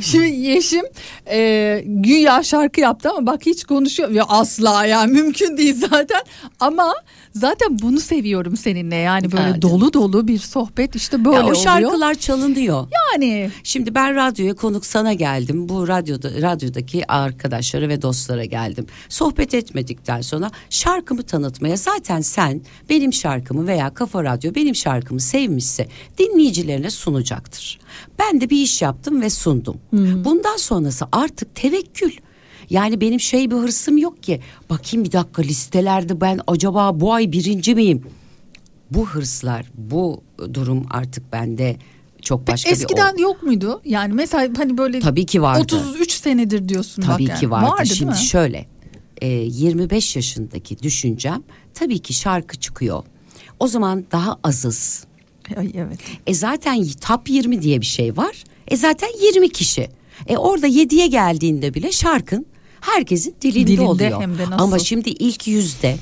Şimdi Yeşim e, güya şarkı yaptı ama bak hiç konuşuyor. Ya asla yani mümkün değil zaten. Ama zaten bunu seviyorum seninle. Yani böyle Ha, dolu dolu bir sohbet işte böyle Ya o oluyor. şarkılar çalınıyor. Yani Şimdi ben radyoya konuk sana geldim. Bu radyoda radyodaki arkadaşlara ve dostlara geldim. Sohbet etmedikten sonra şarkımı tanıtmaya zaten sen benim şarkımı veya Kafa Radyo benim şarkımı sevmişse dinleyicilerine sunacaktır. Ben de bir iş yaptım ve sundum. Bundan sonrası artık tevekkül. Yani benim şey bir hırsım yok ki. Bakayım bir dakika listelerde ben acaba bu ay birinci miyim? Bu hırslar, bu durum artık bende çok başka bir eskiden yok muydu? Yani mesela hani böyle Tabii ki vardı. 33 senedir diyorsun bak Tabii yani. ki vardı. değil Şimdi şöyle e, 25 yaşındaki düşüncem tabii ki şarkı çıkıyor. O zaman daha azız. Ay, evet. E zaten top 20 diye bir şey var. E zaten 20 kişi. E orada 7'ye geldiğinde bile şarkın herkesin dilinde, Dilinde oluyor. hem de nasıl? Ama şimdi ilk yüzde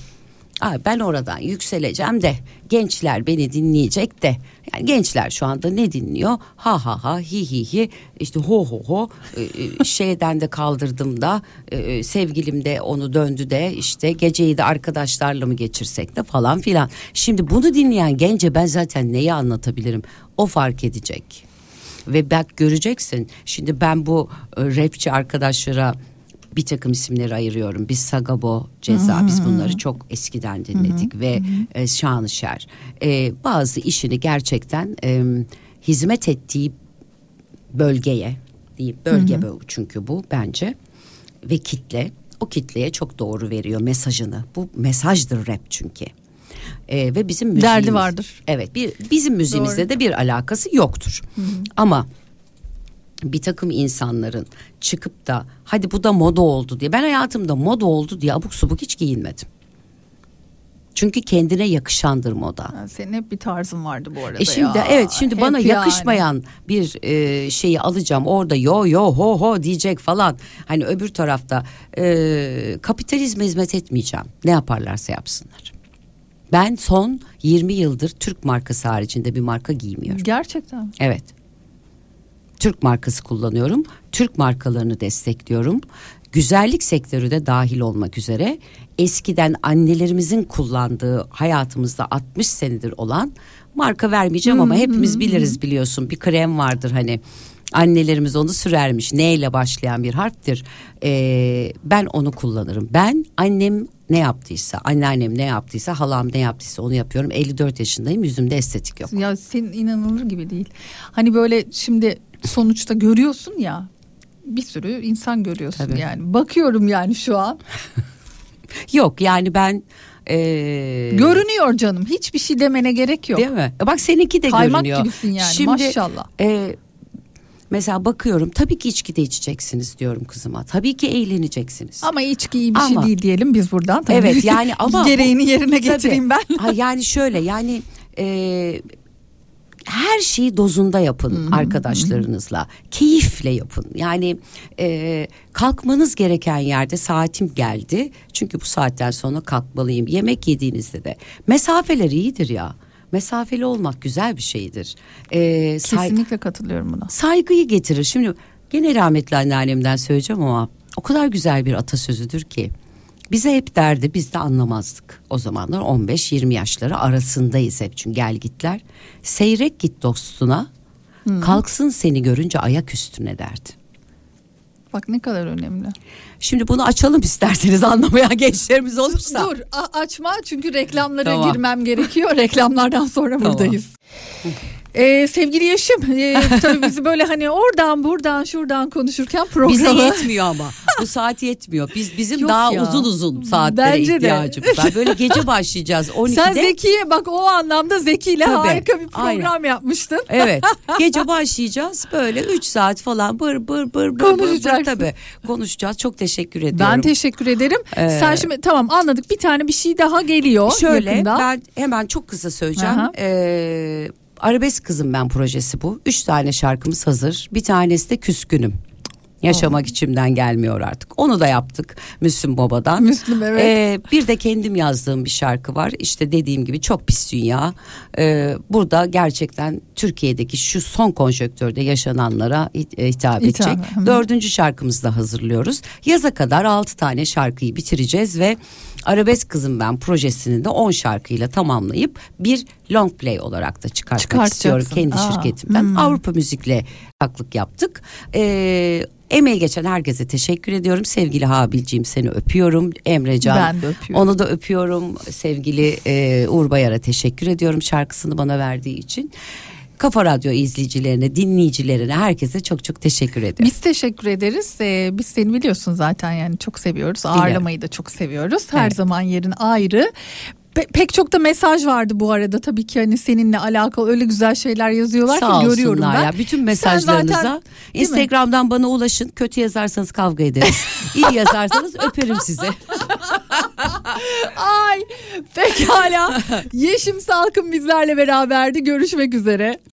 Aa, ben oradan yükseleceğim de gençler beni dinleyecek de. Yani gençler şu anda ne dinliyor? Ha ha ha hi hi hi işte ho ho ho e, e, şeyden de kaldırdım da e, sevgilim de onu döndü de işte geceyi de arkadaşlarla mı geçirsek de falan filan. Şimdi bunu dinleyen gence ben zaten neyi anlatabilirim? O fark edecek. Ve bak göreceksin şimdi ben bu rapçi arkadaşlara bir takım isimleri ayırıyorum. Biz Sagabo, Ceza biz bunları çok eskiden dinledik ve e, Şanışer. E, bazı işini gerçekten e, hizmet ettiği bölgeye değil bölge bu çünkü bu bence ve kitle o kitleye çok doğru veriyor mesajını. Bu mesajdır rap çünkü. E, ve bizim müziğimiz, Derdi vardır. Evet bir bizim müziğimizle Doğru. de bir alakası yoktur. Ama bir takım insanların çıkıp da hadi bu da moda oldu diye ben hayatımda moda oldu diye abuk subuk hiç giyinmedim. Çünkü kendine yakışandır moda. Senin hep bir tarzın vardı bu arada E şimdi ya. evet şimdi Hep bana yani. yakışmayan bir e, şeyi alacağım orada yo yo ho ho diyecek falan. Hani öbür tarafta e, kapitalizme hizmet etmeyeceğim. Ne yaparlarsa yapsınlar. Ben son 20 yıldır Türk markası haricinde bir marka giymiyorum. Gerçekten. Evet. Türk markası kullanıyorum. Türk markalarını destekliyorum. Güzellik sektörü de dahil olmak üzere eskiden annelerimizin kullandığı hayatımızda 60 senedir olan marka vermeyeceğim ama hepimiz biliriz biliyorsun. Bir krem vardır hani. Annelerimiz onu sürermiş. Neyle başlayan bir harftir Ee, ben onu kullanırım. Ben annem ne yaptıysa anneannem ne yaptıysa halam ne yaptıysa onu yapıyorum. 54 yaşındayım. Yüzümde estetik yok. Ya senin inanılır gibi değil. Hani böyle şimdi sonuçta görüyorsun ya bir sürü insan görüyorsun Tabii. yani. Bakıyorum yani şu an. yok yani ben ee, Görünüyor canım. Hiçbir şey demene gerek yok. Değil mi? E Bak seninki de Kaymak görünüyor. gibisin yani, Şimdi, maşallah. e, mesela bakıyorum tabii ki içki de içeceksiniz diyorum kızıma. Tabii ki eğleneceksiniz. Ama içki iyi bir Ama- şey değil diyelim biz buradan. Tabii. Evet yani ama gereğini yerine Tabii. getireyim ben. Ha, yani şöyle yani e, her şeyi dozunda yapın arkadaşlarınızla. Keyifle yapın. Yani e, kalkmanız gereken yerde saatim geldi. Çünkü bu saatten sonra kalkmalıyım. Yemek yediğinizde de mesafeler iyidir ya. Mesafeli olmak güzel bir şeydir. E, say- Kesinlikle katılıyorum buna. saygıyı getirir. Şimdi gene rahmetli anneannemden söyleyeceğim ama o kadar güzel bir atasözüdür ki. Bize hep derdi biz de anlamazdık. O zamanlar 15-20 yaşları arasındayız hep çünkü gel gitler. Seyrek git dostuna kalksın seni görünce ayak üstüne derdi. Bak ne kadar önemli. Şimdi bunu açalım isterseniz anlamayan gençlerimiz olursa. Dur açma çünkü reklamlara Tamam. girmem gerekiyor. Reklamlardan sonra Tamam. buradayız. Ee, sevgili Yeşim e, tabii bizi böyle hani oradan buradan şuradan konuşurken Bize programı yetmiyor ama. Bu saat yetmiyor. Biz bizim Yok daha ya. uzun uzun saatlere Bence de. ihtiyacımız var. Böyle gece başlayacağız 12'de. sen Zeki'ye bak o anlamda Zeki ile harika bir aynen. program yapmıştın. Evet. Gece başlayacağız böyle 3 saat falan bır bır bır bır Konuşacaksın. tabii konuşacağız. Çok teşekkür ediyorum. Ben teşekkür ederim. Ee, Sen şimdi tamam anladık bir tane bir şey daha geliyor Şöyle yakında. ben hemen çok kısa söyleyeceğim. Aha. Ee, Arabesk Kızım Ben projesi bu. Üç tane şarkımız hazır. Bir tanesi de Küskünüm. Yaşamak içimden gelmiyor artık. Onu da yaptık Müslüm Baba'dan. Müslüm, evet. Ee, bir de kendim yazdığım bir şarkı var. İşte dediğim gibi çok pis dünya. Ee, burada gerçekten Türkiye'deki şu son konjöktörde yaşananlara e, hitap edecek. Hı. Dördüncü şarkımızı da hazırlıyoruz. Yaza kadar altı tane şarkıyı bitireceğiz ve Arabesk Kızım Ben projesini de 10 şarkıyla tamamlayıp bir long play olarak da çıkartmak istiyorum kendi Aa, şirketimden. hmm. Avrupa Müzik'le haklık yaptık. Ee, emeği geçen herkese teşekkür ediyorum. Sevgili Habilciğim seni öpüyorum. Emrecan Ben de öpüyorum. onu da öpüyorum. Sevgili e, Uğur Bayar'a teşekkür ediyorum şarkısını bana verdiği için. Kafa Radyo izleyicilerine, dinleyicilerine, herkese çok çok teşekkür ediyorum. Biz teşekkür ederiz. Ee, biz seni biliyorsun zaten yani çok seviyoruz. Ağırlamayı da çok seviyoruz. Her Evet. zaman yerin ayrı. Pe- pek çok da mesaj vardı bu arada tabii ki hani seninle alakalı öyle güzel şeyler yazıyorlar Sağ ki görüyorum ben. ya. Bütün mesajlarınıza zaten- değil mi? Instagram'dan bana ulaşın. Kötü yazarsanız kavga ederiz. İyi yazarsanız öperim sizi. Ay pekala. Yeşim Salkın bizlerle beraberdi. Görüşmek üzere.